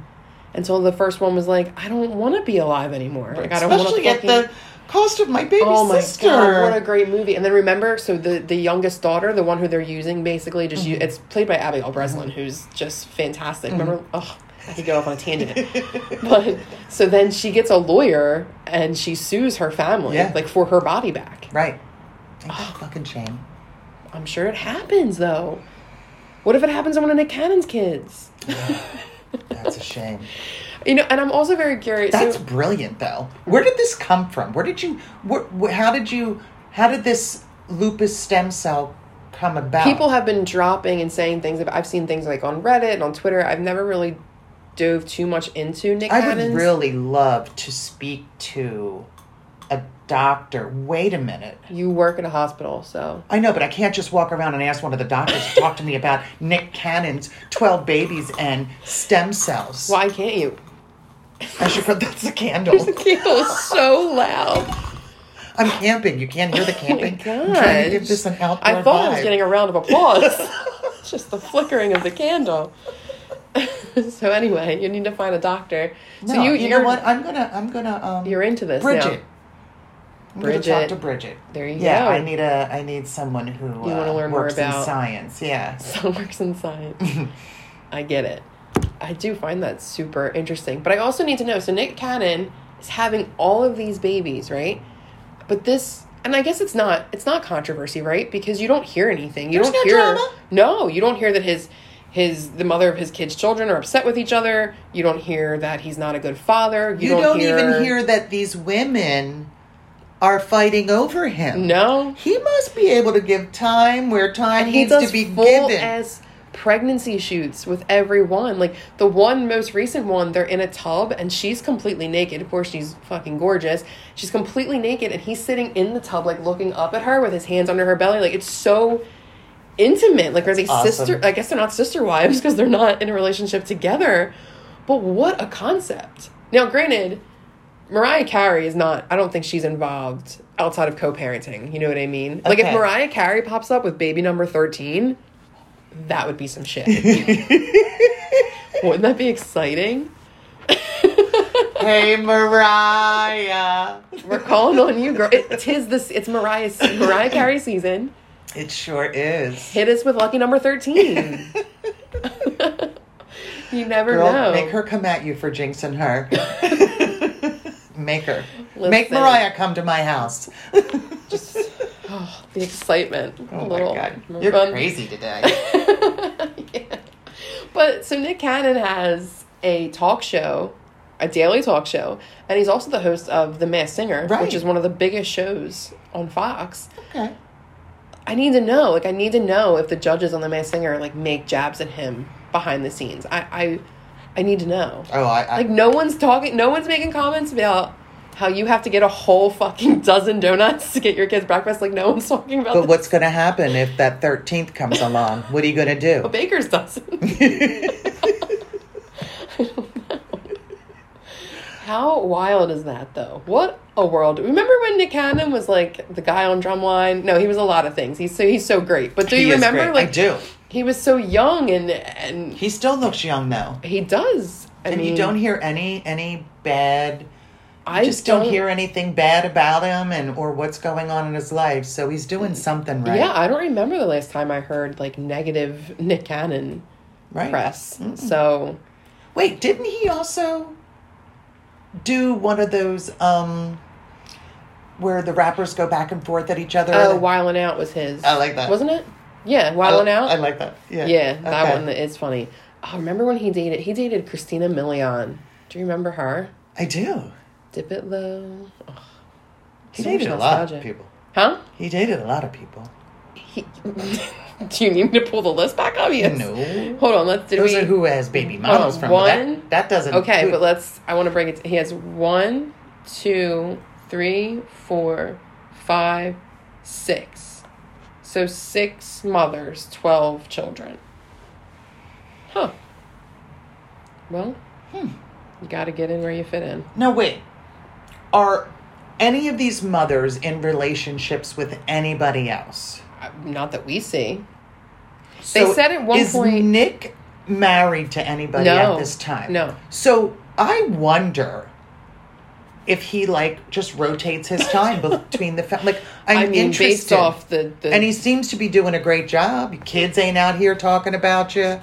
Until the first one was like, I don't want to be alive anymore. Like I don't want to Especially at the cost of my baby Oh my sister. god! What a great movie! And then remember, so the the youngest daughter, the one who they're using, basically just Mm-hmm. it's played by Abigail Breslin, who's just fantastic. Remember? Oh, I could go off on a tangent. [LAUGHS] but so then she gets a lawyer and she sues her family, Yeah. like for her body back. right. That fucking shame? I'm sure it happens though. What if it happens to one of Nick Cannon's kids? That's a shame. [LAUGHS] You know, and I'm also very curious. so- That's brilliant, though. Where did this come from? Where did you? Where, how did you? How did this lupus stem cell come about? people have been dropping and saying things about i've seen things like on reddit and on twitter i've never really dove too much into nick I would Cannon's. really love to speak to a doctor. Wait a minute. you work in a hospital so I know, but I can't just walk around and ask one of the doctors to talk to me about Nick Cannon's 12 babies and stem cells. why can't you I should put that's a candle. the candle is so loud I'm camping. You can't hear the camping. oh I'm trying to give this an outdoor i thought i was getting a round of applause [LAUGHS] [LAUGHS] just the flickering of the candle [LAUGHS] so anyway, you need to find a doctor. No, so you, you, know what? I'm gonna I'm gonna um You're into this Bridget. now. I'm Bridget. talk to Bridget. There you yeah, go. Yeah, I need a I need someone who You uh, learn more about- in science. Yeah. So works in science. I get it. I do find that super interesting. But I also need to know so Nick Cannon is having all of these babies, right? But this and I guess it's not it's not controversy, right? Because you don't hear anything. You There's don't no hear drama. No, you don't hear that his his the mother of his kids' children are upset with each other. You don't hear that he's not a good father. You, You, don't, even hear that these women are fighting over him. No. He must be able to give time where time needs to be full given. as pregnancy shoots with everyone. Like the one most recent one, they're in a tub and she's completely naked. Of course, she's fucking gorgeous. She's completely naked and he's sitting in the tub, like looking up at her with his hands under her belly. Like it's so intimate. Like are they Awesome. sister? I guess they're not sister wives because they're not in a relationship together. But what a concept! Now, granted. Mariah Carey is not, I don't think she's involved outside of co parenting. You know what I mean? Like, if Mariah Carey pops up with baby number 13, that would be some shit. [LAUGHS] Wouldn't that be exciting? [LAUGHS] hey, Mariah. We're calling on you, girl. It, tis this. It's Mariah's Mariah Carey season. It sure is. Hit us with lucky number thirteen. [LAUGHS] you never Girl, know. make her come at you for jinxing her. make her. Make Mariah come to my house. Just oh, the excitement. Oh A my little god. You're fun. crazy today. [LAUGHS] yeah. But so Nick Cannon has a talk show, a daily talk show, and he's also the host of The Masked Singer, Right. which is one of the biggest shows on Fox. okay. I need to know, like, I need to know if the judges on The Masked Singer like make jabs at him behind the scenes. I, I, I need to know. Oh, I, I Like, no one's talking, no one's making comments about how you have to get a whole fucking dozen donuts to get your kids breakfast. Like, no one's talking about. but this. what's going to happen if that 13th comes along? What are you going to do? A baker's dozen. [LAUGHS] I don't know. How wild is that, though? What a world! Remember when Nick Cannon was like the guy on Drumline? No, he was a lot of things. He's so he's so great. But do you remember? Like I do. he was so young and and He still looks young though. he does. I and mean, you don't hear any any bad I I just don't, hear anything bad about him and or what's going on in his life. So he's doing something right. Yeah, I don't remember the last time I heard like negative [LAUGHS] Nick Cannon right. press. So Wait, didn't he also do one of those um where the rappers go back and forth at each other? oh, Wildin' Out was his. I like that. wasn't it? Yeah, I, Wildin' Out. I like that. Yeah. Yeah, that Okay. one is funny. Oh, remember when he dated? He dated Christina Milian. Do you remember her? I do. Dip it low. Oh, He so dated a lot of people. Huh? He dated a lot of people. He, [LAUGHS] do you need me to pull the list back up? Yes. No. Hold on. Let's. Did Those we? are who has baby mamas on, from one- that. That doesn't. Okay, who- but let's. I want to bring it. To, He has one, two, three, four, five, six. So six mothers, twelve children. Huh. Well, Hmm. you got to get in where you fit in. No, wait. Are any of these mothers in relationships with anybody else? Uh, Not that we see. They said at one is point- Nick married to anybody No. at this time? No. So I wonder if he like just rotates his time [LAUGHS] between the fa- like I'm I mean, interested. based off the, the and he seems to be doing a great job. Kids ain't out here talking about you.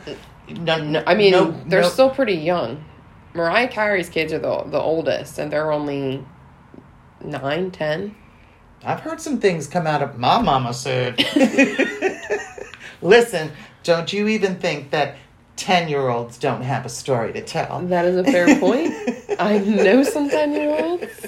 No, No, I mean, no, they're no- still pretty young. Mariah Carey's kids are the the oldest, and they're only nine, ten. I've heard some things come out of my mama said. [LAUGHS] Listen, don't you even think that 10 year olds don't have a story to tell? That is a fair [LAUGHS] point. I know some ten year olds.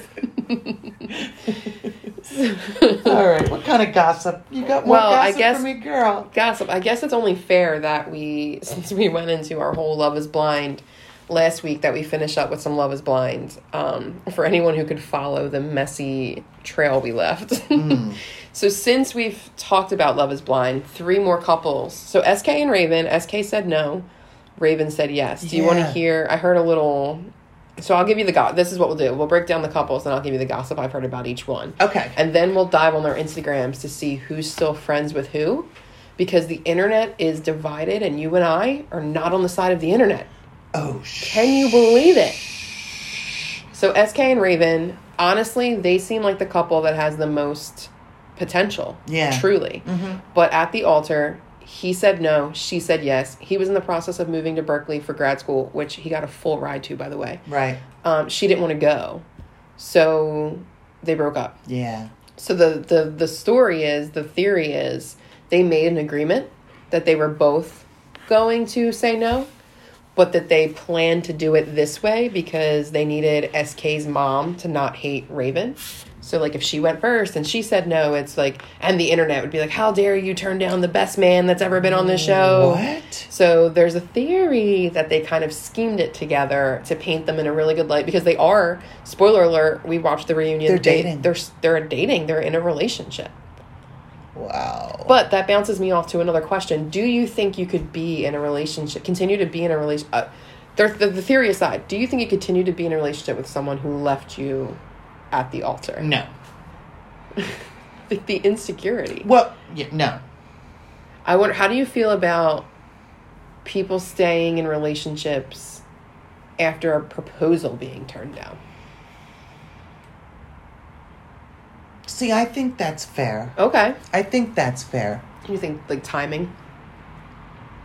All right, what kind of gossip? You got more Well, I gossip guess- for me, girl. Gossip. I guess it's only fair that we, since we went into our whole Love Is Blind last week, that we finish up with some Love Is Blind. Um, for anyone who could follow the messy trail we left. [LAUGHS] so since we've talked about Love Is Blind, three more couples. So SK and Raven. SK said no. Raven said yes. Do you want to hear? I heard a little. So I'll give you the go. This is what we'll do. We'll break down the couples, and I'll give you the gossip I've heard about each one. Okay. And then we'll dive on their Instagrams to see who's still friends with who. Because the internet is divided and you and I are not on the side of the internet. Oh, sh- Can you believe it? So SK and Raven, honestly, they seem like the couple that has the most potential. Yeah. Truly. But at the altar, he said no, she said yes. He was in the process of moving to Berkeley for grad school, which he got a full ride to, by the way. Right. Um, she didn't want to go. So they broke up. Yeah. So the, the the story is the theory is they made an agreement that they were both going to say no, but that they planned to do it this way because they needed SK's mom to not hate Raven. So like if she went first and she said no, it's like and the internet would be like, How dare you turn down the best man that's ever been on the show? What? So there's a theory that they kind of schemed it together to paint them in a really good light because they are. Spoiler alert: We watched the reunion. They're They- dating. They're they're dating. They're in a relationship. Wow. But that bounces me off to another question: Do you think you could be in a relationship, continue to be in a relationship? Uh, there, the, the theory aside, do you think you continue to be in a relationship with someone who left you at the altar? no. [LAUGHS] The, the insecurity. Well, yeah, no. I wonder how do you feel about people staying in relationships after a proposal being turned down? See, I think that's fair. Okay. I think that's fair. You think like timing?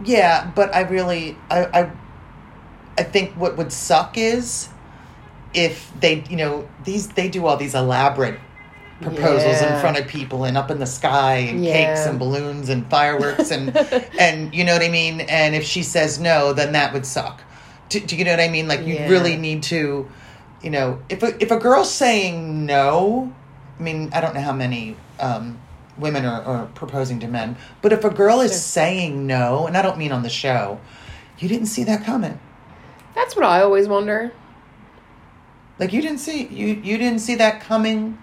Yeah, but I really, I, I, I think what would suck is if they, you know, these they do all these elaborate proposals Yeah. in front of people and up in the sky and cakes and balloons and fireworks and [LAUGHS] and you know what I mean. And if she says no, then that would suck. Do, do you know what I mean? Like you Yeah. really need to, you know, if a, if a girl's saying no, I mean, I don't know how many um, women are, are proposing to men, but if a girl is Sure. saying no, and I don't mean on the show, you didn't see that coming. That's what I always wonder. Like you didn't see you you didn't see that coming,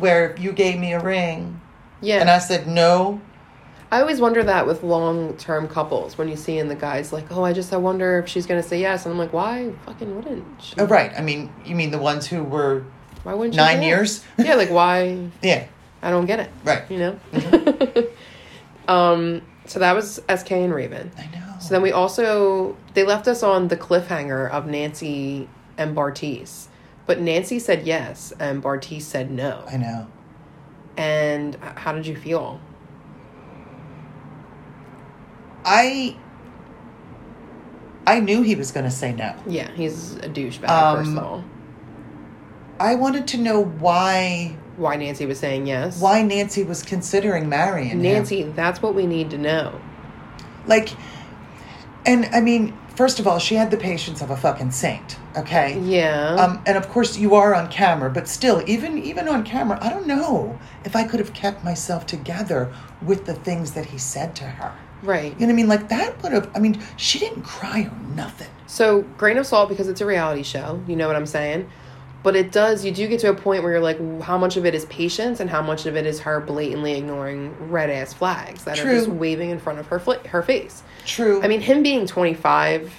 where you gave me a ring Yeah. and I said no. I always wonder that with long term couples when you see in the guys like, oh, I just I wonder if she's gonna say yes, and I'm like, why fucking wouldn't she? Oh, right. I mean, you mean the ones who were Why wouldn't she nine years? yeah, like why? yeah. I don't get it. Right. You know. [LAUGHS] um. So that was SK and Raven. I know. So then we also they left us on the cliffhanger of Nancy and Bartise. But Nancy said yes and Bartise said no. I know. And how did you feel? I I knew he was going to say no. Yeah, he's a douchebag, Um, first of all. I wanted to know why Why Nancy was saying yes. why Nancy was considering marrying him. Nancy, that's what we need to know. Like, and I mean, first of all, she had the patience of a fucking saint. Okay. Yeah. Um, and of course, you are on camera, but still, even even on camera, I don't know if I could have kept myself together with the things that he said to her. right. You know what I mean? Like that would have. I mean, she didn't cry or nothing. So, grain of salt because it's a reality show. You know what I'm saying? But it does, you do get to a point where you're like, how much of it is patience and how much of it is her blatantly ignoring red ass flags that True. are just waving in front of her fl- her face. True. I mean, him being 25,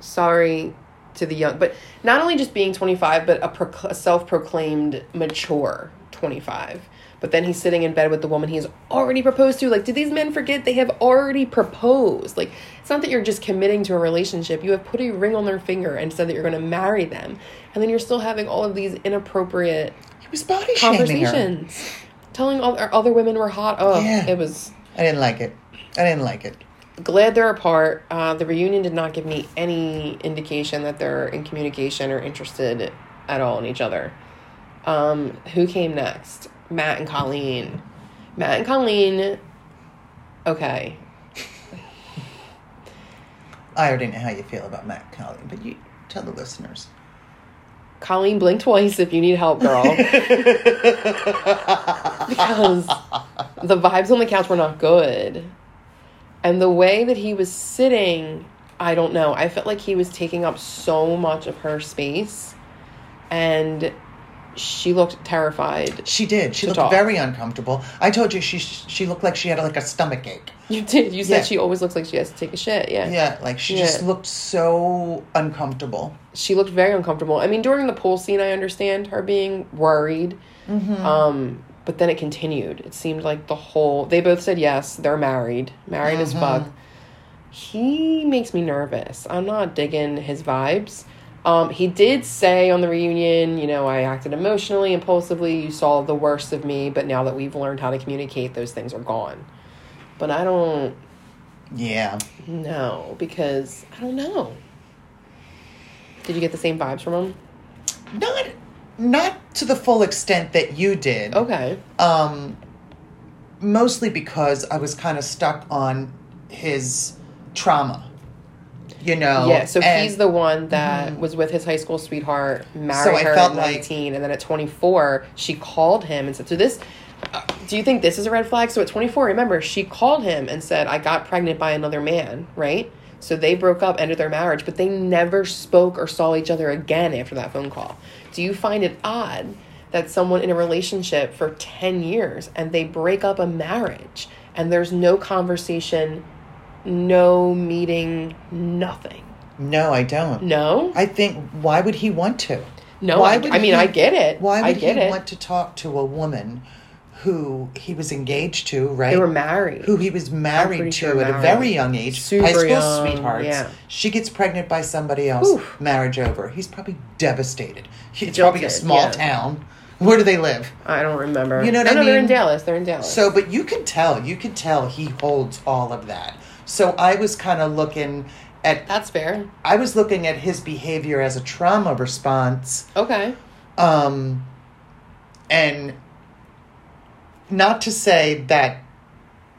sorry to the young, but not only just being 25, but a, pro- a self proclaimed mature 25. But then he's sitting in bed with the woman he's already proposed to. Like, did these men forget they have already proposed? Like, it's not that you're just committing to a relationship. You have put a ring on their finger and said that you're going to marry them. And then you're still having all of these inappropriate he was body conversations. Telling other, other women were hot. Oh, Yeah. it was I didn't like it. I didn't like it. glad they're apart. Uh, the reunion did not give me any indication that they're in communication or interested at all in each other. Um, who came next? Matt and Colleen. Matt and Colleen. Okay. I already know how you feel about Matt Colleen, but you tell the listeners. Colleen, blink twice if you need help, girl. [LAUGHS] because the vibes on the couch were not good. And the way that he was sitting, I don't know. I felt like he was taking up so much of her space. And she looked terrified. She did. She looked talk. very uncomfortable. I told you she she looked like she had like a stomach ache. You did. You said Yeah. she always looks like she has to take a shit. Yeah. Yeah, like she just looked so uncomfortable. She looked very uncomfortable. I mean, during the pool scene, I understand her being worried. Um, but then it continued. It seemed like the whole. They both said yes. They're married, married as fuck. he makes me nervous. I'm not digging his vibes. Um, he did say on the reunion, you know, I acted emotionally, impulsively. You saw the worst of me, but now that we've learned how to communicate, those things are gone. But I don't Yeah. No, because I don't know. Did you get the same vibes from him? Not not to the full extent that you did. Okay. Um mostly because I was kind of stuck on his trauma. You know. Yeah, so and- Mm-hmm. he's the one that was with his high school sweetheart, married So her at like- 19, and then at 24, she called him and said, So this, uh, do you think this is a red flag? So at 24, remember, she called him and said, I got pregnant by another man, right? So they broke up, ended their marriage, but they never spoke or saw each other again after that phone call. Do you find it odd that someone in a relationship for 10 years and they break up a marriage and there's no conversation, no meeting, nothing? No, I don't. No? I think why would he want to? No, Why I, would I mean, he- I get it. Why would I get he it. want to talk to a woman who he was engaged to, right? They were married. who he was married to sure at a very young age, Super high school young, sweethearts. yeah. She gets pregnant by somebody else, Oof. marriage over. He's probably devastated. It's probably a small yeah. town. Where do they live? I don't remember. You know what no, I no, they're in? Dallas. They're in Dallas. So, but you can tell, you can tell he holds all of that. So I was kind of looking at, that's fair. I was looking at his behavior as a trauma response Okay. um, and not to say that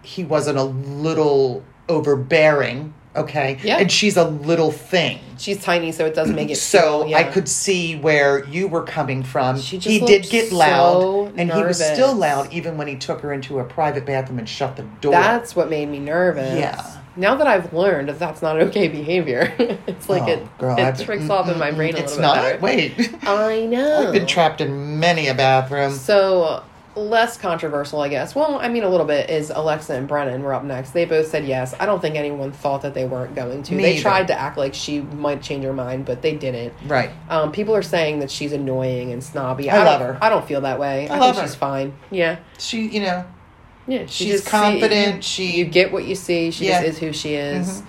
he wasn't a little overbearing, okay? Yeah. And she's a little thing. She's tiny, so it does make it. So feel, yeah. I could see where you were coming from. She just he did get so loud, and he was still loud even when he took her into a private bathroom and shut the door. That's what made me nervous. Yeah. Now that I've learned that that's not okay behavior, [LAUGHS] it's like Oh, it, girl, it I've- tricks off in my [LAUGHS] brain a It's little bit not. better. Wait, I know. [LAUGHS] I've been trapped in many a bathroom. So less controversial, I guess. Well, I mean, a little bit is Alexa and Brennon were up next. They both said yes. I don't think anyone thought that they weren't going to. Me they either. tried to act like she might change her mind, but they didn't. Right. Um, people are saying that she's annoying and snobby. I don't- love her. I don't feel that way. I, love think her. she's fine. Yeah, She, you know, yeah. She She's confident, you- she- you get what you see. She Yeah. just is who she is. Mhm.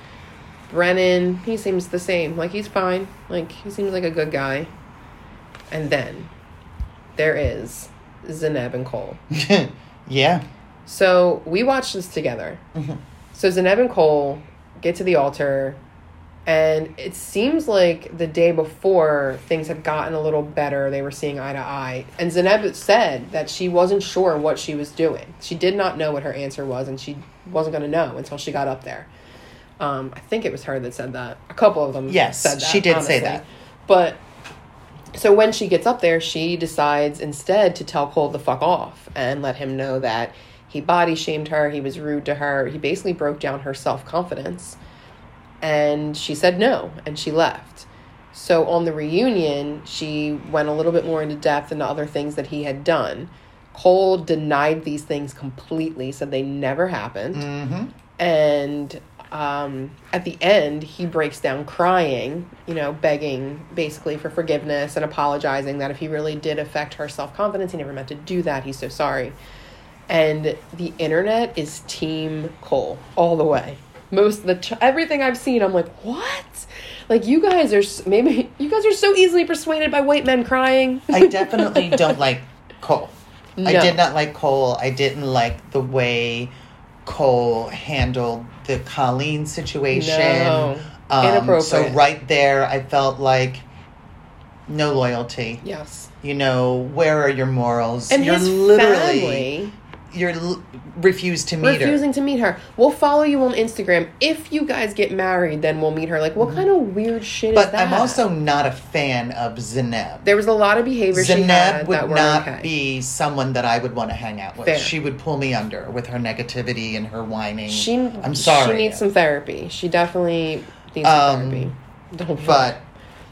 Brennon, he seems the same. Like he's fine. Like he seems like a good guy. And then there is Zanab and Cole. [LAUGHS] yeah. So we watched this together. Mhm. So Zanab and Cole get to the altar, and it seems like the day before things had gotten a little better. They were seeing eye to eye. And Zanab said that she wasn't sure what she was doing. She did not know what her answer was, and she wasn't going to know until she got up there. Um, I think it was her that said that. A couple of them Yes, said that. she did say that. But so when she gets up there, she decides instead to tell Cole the fuck off and let him know that he body shamed her, he was rude to her, he basically broke down her self confidence. And she said no, and she left. So on the reunion, she went a little bit more into depth into other things that he had done. Cole denied these things completely, said they never happened Mm-hmm. and um, at the end he breaks down crying you know begging basically for forgiveness and apologizing that if he really did affect her self-confidence he never meant to do that. He's so sorry. And the internet is team cole all the way. Most of the ch- everything i've seen i'm like what? Like you guys are maybe you guys are so easily persuaded by white men crying. I definitely don't like Cole. I did not like Cole. I didn't like the way Cole handled the Colleen situation. No. Um, so right there, I felt like no loyalty. yes You know, where are your morals? and you're his literally family you're l- refused to meet refusing her. Refusing to meet her. We'll follow you on Instagram. If you guys get married, then we'll meet her. Like, what kind of weird shit is Mm-hmm. But that? I'm also not a fan of Zanab. There was a lot of behavior she Zanab would that not okay. be someone that I would want to hang out with. Fair. She would pull me under with her negativity and her whining. She, I'm sorry. She needs some therapy. She definitely needs Um, some therapy. Don't but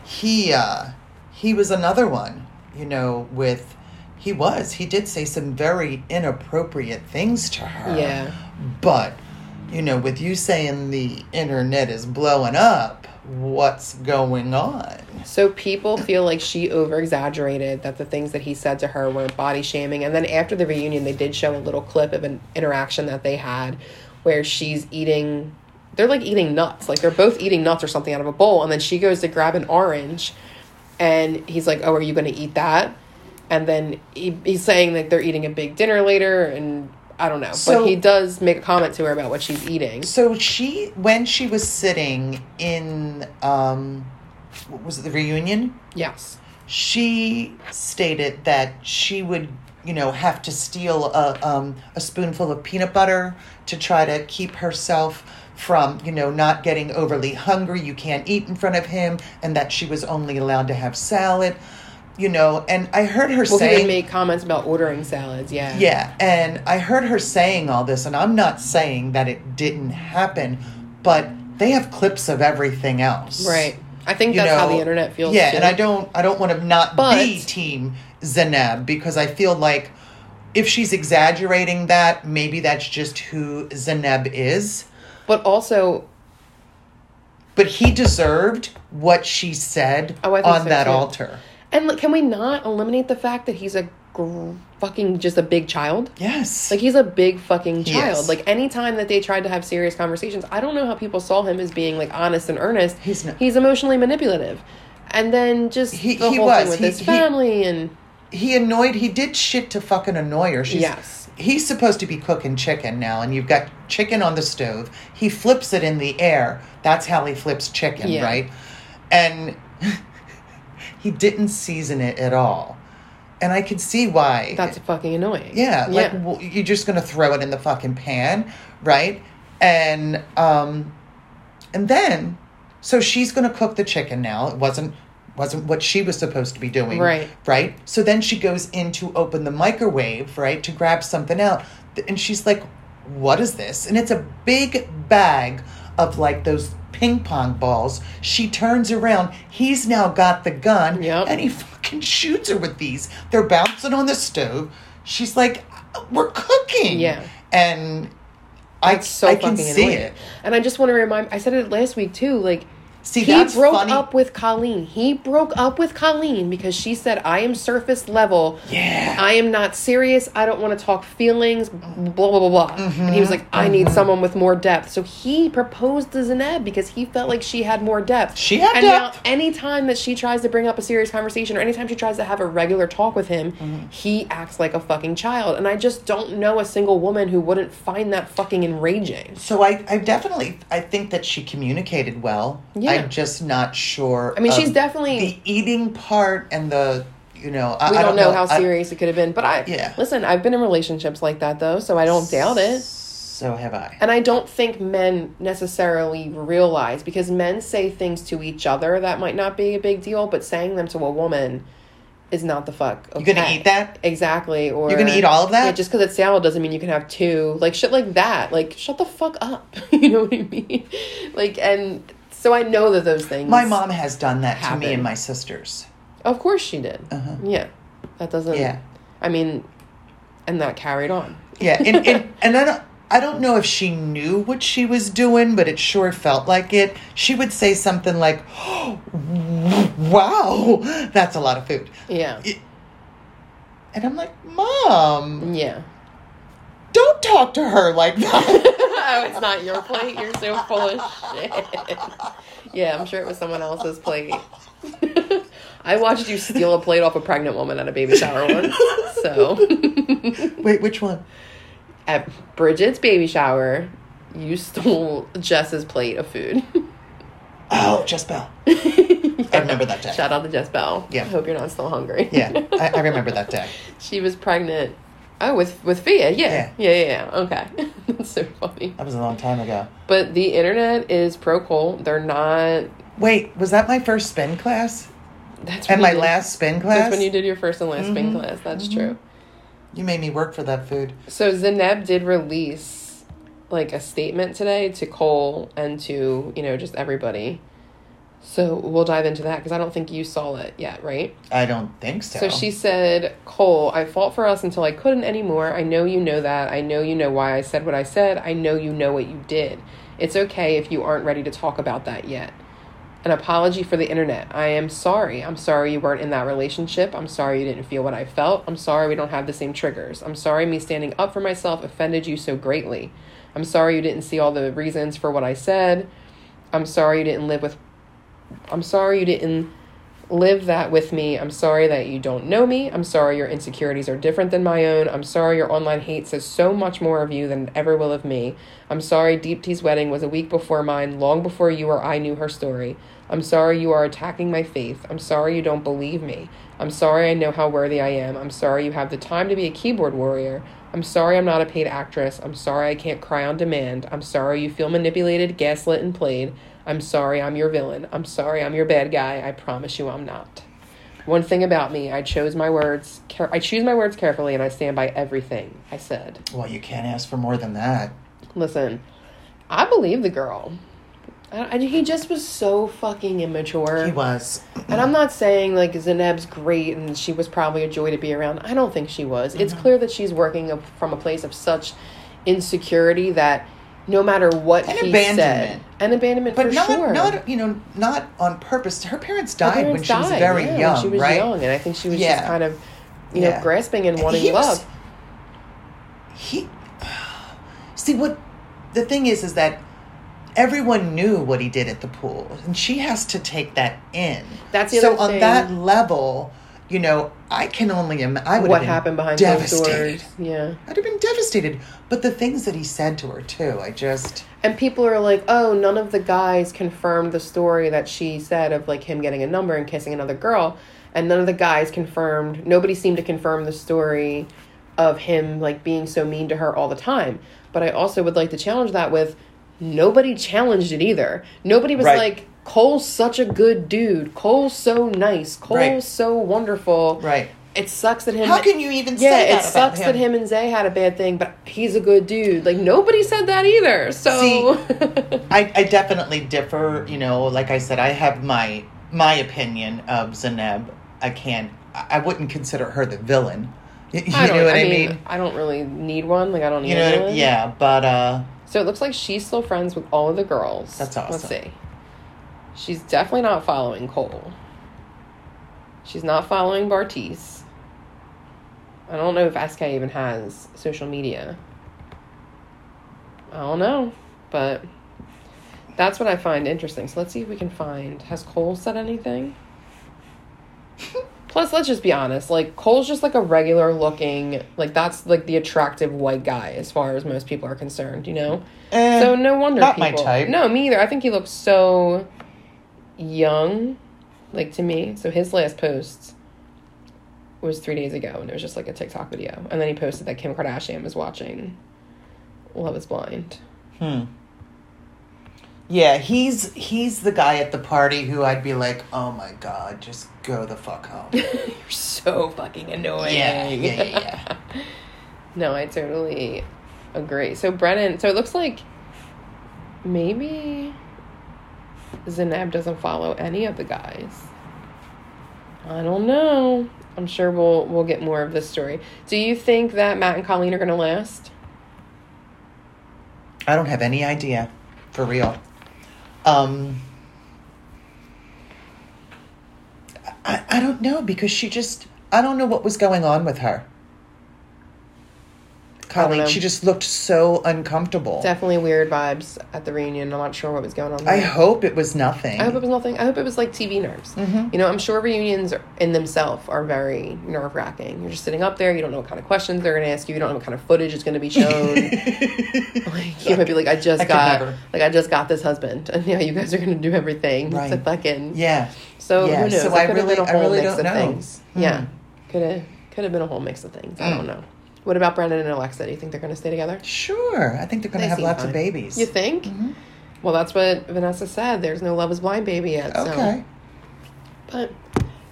he uh he was another one you know with he was he did say some very inappropriate things to her Yeah. but you know with you saying the internet is blowing up what's going on So people feel like she over exaggerated that the things that he said to her were body shaming. And then after the reunion, they did show a little clip of an interaction that they had where she's eating they're like eating nuts. Like they're both eating nuts or something out of a bowl. And then she goes to grab an orange and he's like, Oh, are you going to eat that? And then he, he's saying that they're eating a big dinner later. And I don't know. So- but he does make a comment to her about what she's eating. So she, when she was sitting in, um, what was it the reunion? Yes. She stated that she would, you know, have to steal a um, a spoonful of peanut butter to try to keep herself from, you know, not getting overly hungry. You can't eat in front of him, and that she was only allowed to have salad. You know, and I heard her Well, saying, make comments about ordering salads. Yeah. Yeah, and I heard her saying all this, and I'm not saying that it didn't happen, but they have clips of everything else. Right. I think that's how the internet feels. Yeah, too. and I don't I don't want to not But- be team Zanab because I feel like if she's exaggerating that, maybe that's just who Zanab is. But also, But he deserved what she said Oh, on so, that too. altar. And look, can we not eliminate the fact that he's a gr- fucking just a big child? Yes. Like he's a big fucking He child. is. Like anytime that they tried to have serious conversations, I don't know how people saw him as being like honest and earnest. He's not- He's emotionally manipulative, and then just He- the he whole was. thing with He- his family and he annoyed he did shit to fucking annoy her She's, Yes. he's supposed to be cooking chicken now and you've got chicken on the stove he flips it in the air that's how he flips chicken Yeah. right and [LAUGHS] he didn't season it at all and i could see why that's fucking annoying. yeah, like yeah. well, you're just gonna throw it in the fucking pan, right? And um, and then so she's gonna cook the chicken now. It wasn't wasn't what she was supposed to be doing, Right. Right. So then she goes in to open the microwave, right, to grab something out, and she's like, "What is this?" And it's a big bag of like those ping pong balls. She turns around. He's now got the gun, Yep. and he fucking shoots her with these. They're bouncing on the stove. She's like, "We're cooking." Yeah. and I so I can see annoying. it. And I just want to remind I said it last week too, like See, he broke funny. up with Colleen. He broke up with Colleen because she said, I am surface level. Yeah. I am not serious. I don't want to talk feelings, blah, blah, blah, blah. And he was like, I need someone with more depth. So he proposed to Zanab because he felt like she had more depth. She had and depth. now, anytime that she tries to bring up a serious conversation or anytime she tries to have a regular talk with him, Mm-hmm. he acts like a fucking child. And I just don't know a single woman who wouldn't find that fucking enraging. So I, I definitely I think that she communicated well. Yeah. I'm just not sure. I mean, she's definitely- the eating part and the you know. I, we I don't, know, how I- serious it could have been. But I Yeah. listen, I've been in relationships like that though, so I don't doubt it. So have I. And I don't think men necessarily realize because men say things to each other that might not be a big deal, but saying them to a woman is not the fuck. Okay. You gonna eat that? Exactly. Or You're gonna eat all of that? Yeah, just because it's salad doesn't mean you can have two. Like shit like that. Like shut the fuck up. [LAUGHS] you know what I mean? Like and so I know that those things. My mom has done that to me and my sisters. Of course she did. Uh-huh. Yeah. That doesn't. Yeah. I mean, and that carried on. Yeah, and and, and I don't I don't know if she knew what she was doing, but it sure felt like it. She would say something like, [GASPS] "Wow, that's a lot of food," Yeah. and I'm like, "Mom, Yeah. don't talk to her like that." [LAUGHS] oh, it's not your plate. You're so full of shit. Yeah, I'm sure it was someone else's plate. I watched you steal a plate off a pregnant woman at a baby shower once. So, Wait, which one? at Bridget's baby shower, you stole Jess's plate of food. Oh, Jess Bell. I remember that day. Shout out to Jess Bell. Yeah. I hope you're not still hungry. Yeah, I, I remember that day. she was pregnant. Oh, with with Fia. Yeah. Yeah. Yeah. Yeah. Okay. [LAUGHS] That's so funny. That was a long time ago. But the internet is pro Cole. They're not. Wait, was that my first spin class? That's And my did- last spin class? That's when you did your first and last spin Mhm. class. That's true. You made me work for that food. So Zanab did release like a statement today to Cole and to you know just everybody. So we'll dive into that because I don't think you saw it yet, right? I don't think so. So she said, Cole, I fought for us until I couldn't anymore. I know you know that. I know you know why I said what I said. I know you know what you did. It's okay if you aren't ready to talk about that yet. An apology for the internet. I am sorry. I'm sorry you weren't in that relationship. I'm sorry you didn't feel what I felt. I'm sorry we don't have the same triggers. I'm sorry me standing up for myself offended you so greatly. I'm sorry you didn't see all the reasons for what I said. I'm sorry you didn't live with I'm sorry you didn't live that with me. I'm sorry that you don't know me. I'm sorry your insecurities are different than my own. I'm sorry your online hate says so much more of you than it ever will of me. I'm sorry Deepti's wedding was a week before mine, long before you or I knew her story. I'm sorry you are attacking my faith. I'm sorry you don't believe me. I'm sorry I know how worthy I am. I'm sorry you have the time to be a keyboard warrior. I'm sorry I'm not a paid actress. I'm sorry I can't cry on demand. I'm sorry you feel manipulated, gaslit, and played. I'm sorry I'm your villain. I'm sorry I'm your bad guy. I promise you I'm not. One thing about me, I chose my words. Care- I choose my words carefully, and I stand by everything I said. Well, you can't ask for more than that. Listen, I believe the girl. I, I, he just was so fucking immature. He was. And I'm not saying like Zanab's great and she was probably a joy to be around. I don't think she was. It's Mm-hmm. clear that she's working a, from a place of such insecurity that no matter what And he abandonment. said, and abandonment But for not, sure. not you know, not on purpose. Her parents Her died parents when she was very yeah, young, She was right? young, and I think she was Yeah. just kind of, you Yeah. know, grasping and wanting He was- love. he see what the thing is is that everyone knew what he did at the pool and she has to take that in That's the so on thing. that level you know i can only Im- i would what have been happened behind devastated doors? Yeah. i'd have been devastated but the things that he said to her too i just And people are like, oh, none of the guys confirmed the story that she said of like him getting a number and kissing another girl. And none of the guys confirmed, nobody seemed to confirm the story of him like being so mean to her all the time. But I also would like to challenge that with nobody challenged it either. Nobody was Right. like, Cole's such a good dude. Cole's so nice. Cole's Right. so wonderful. right It sucks that him. how can you even Yeah, say that it about sucks that him and Zay had a bad thing, but he's a good dude. Like nobody said that either. So [LAUGHS] I, I definitely differ. You know, like I said, I have my my opinion of Zanab. I can't. I I wouldn't consider her the villain. You, I know what I, mean, mean? I don't really need one. Like I don't need You know, yeah, but uh, So it looks like she's still friends with all of the girls. That's awesome. Let's see. She's definitely not following Cole. She's not following Bartise. I don't know if SK even has social media. I don't know, but that's what I find interesting. So let's see if we can find. Has Cole said anything? Plus, let's just be honest. Like Cole's just like a regular looking, like that's like the attractive white guy as far as most people are concerned. You know. eh, So no wonder not my people. type. No, me either. I think he looks so young, like to me. So his last post was three days ago, and it was just like a TikTok video. And then he posted that Kim Kardashian was watching Love Is Blind. Hmm. Yeah, he's he's the guy at the party who I'd be like, oh my god, just go the fuck home. [LAUGHS] You're so fucking annoying. yeah, yeah, yeah, yeah. [LAUGHS] no, I totally agree. So Brennon, so it looks like maybe Zanab doesn't follow any of the guys. I don't know. I'm sure we'll we'll get more of this story. Do you think that Matt and Colleen are gonna last? I don't have any idea, for real. Um, I I don't know because she just I don't know what was going on with her. Colleen, she just looked so uncomfortable. Definitely weird vibes at the reunion. I'm not sure what was going on. I hope it was nothing. I hope it was nothing. I hope it was like TV nerves. Mhm. You know, I'm sure reunions in themselves are very nerve wracking. You're just sitting up there. You don't know what kind of questions they're going to ask you. You don't know what kind of footage is going to be shown. [LAUGHS] like, you might be like, I just I got, like, I just got this husband, and [LAUGHS] yeah, you guys are going to do everything. Right. It's a fucking yeah. So Yeah, who knows? so It I could have really- been a I whole really mix don't of know. things. Hmm. Yeah, could have could have been a whole mix of things. I don't know. What about Brendan and Alexa? Do you think they're going to stay together? Sure. I think they're going They to have lots fine. of babies. You think? Mhm. Well, that's what Vanessa said. There's no Love Is Blind baby yet. So. Okay. But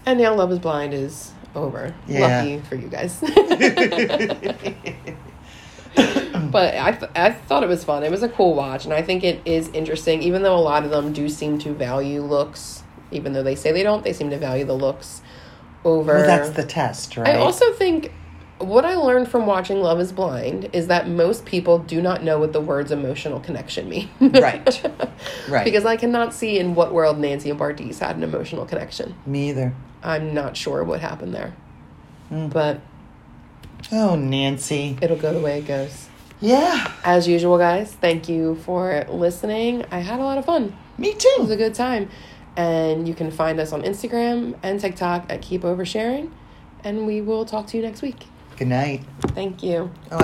and now Love is Blind is over. Yeah. Lucky for you guys. [LAUGHS] but I th- I thought it was fun. It was a cool watch, and I think it is interesting. Even though a lot of them do seem to value looks, even though they say they don't, they seem to value the looks over. Well, that's the test, right? I also think what I learned from watching Love Is Blind is that most people do not know what the words emotional connection mean. Right. [LAUGHS] Right. Because I cannot see in what world Nancy and Bartise had an emotional connection. Me either. I'm not sure what happened there. Mm. But Oh, Nancy. it'll go the way it goes. Yeah, As usual, guys, thank you for listening. I had a lot of fun. me too. It was a good time. And you can find us on Instagram and TikTok at Keep Oversharing. And we will talk to you next week. Good night. Thank you. Oh,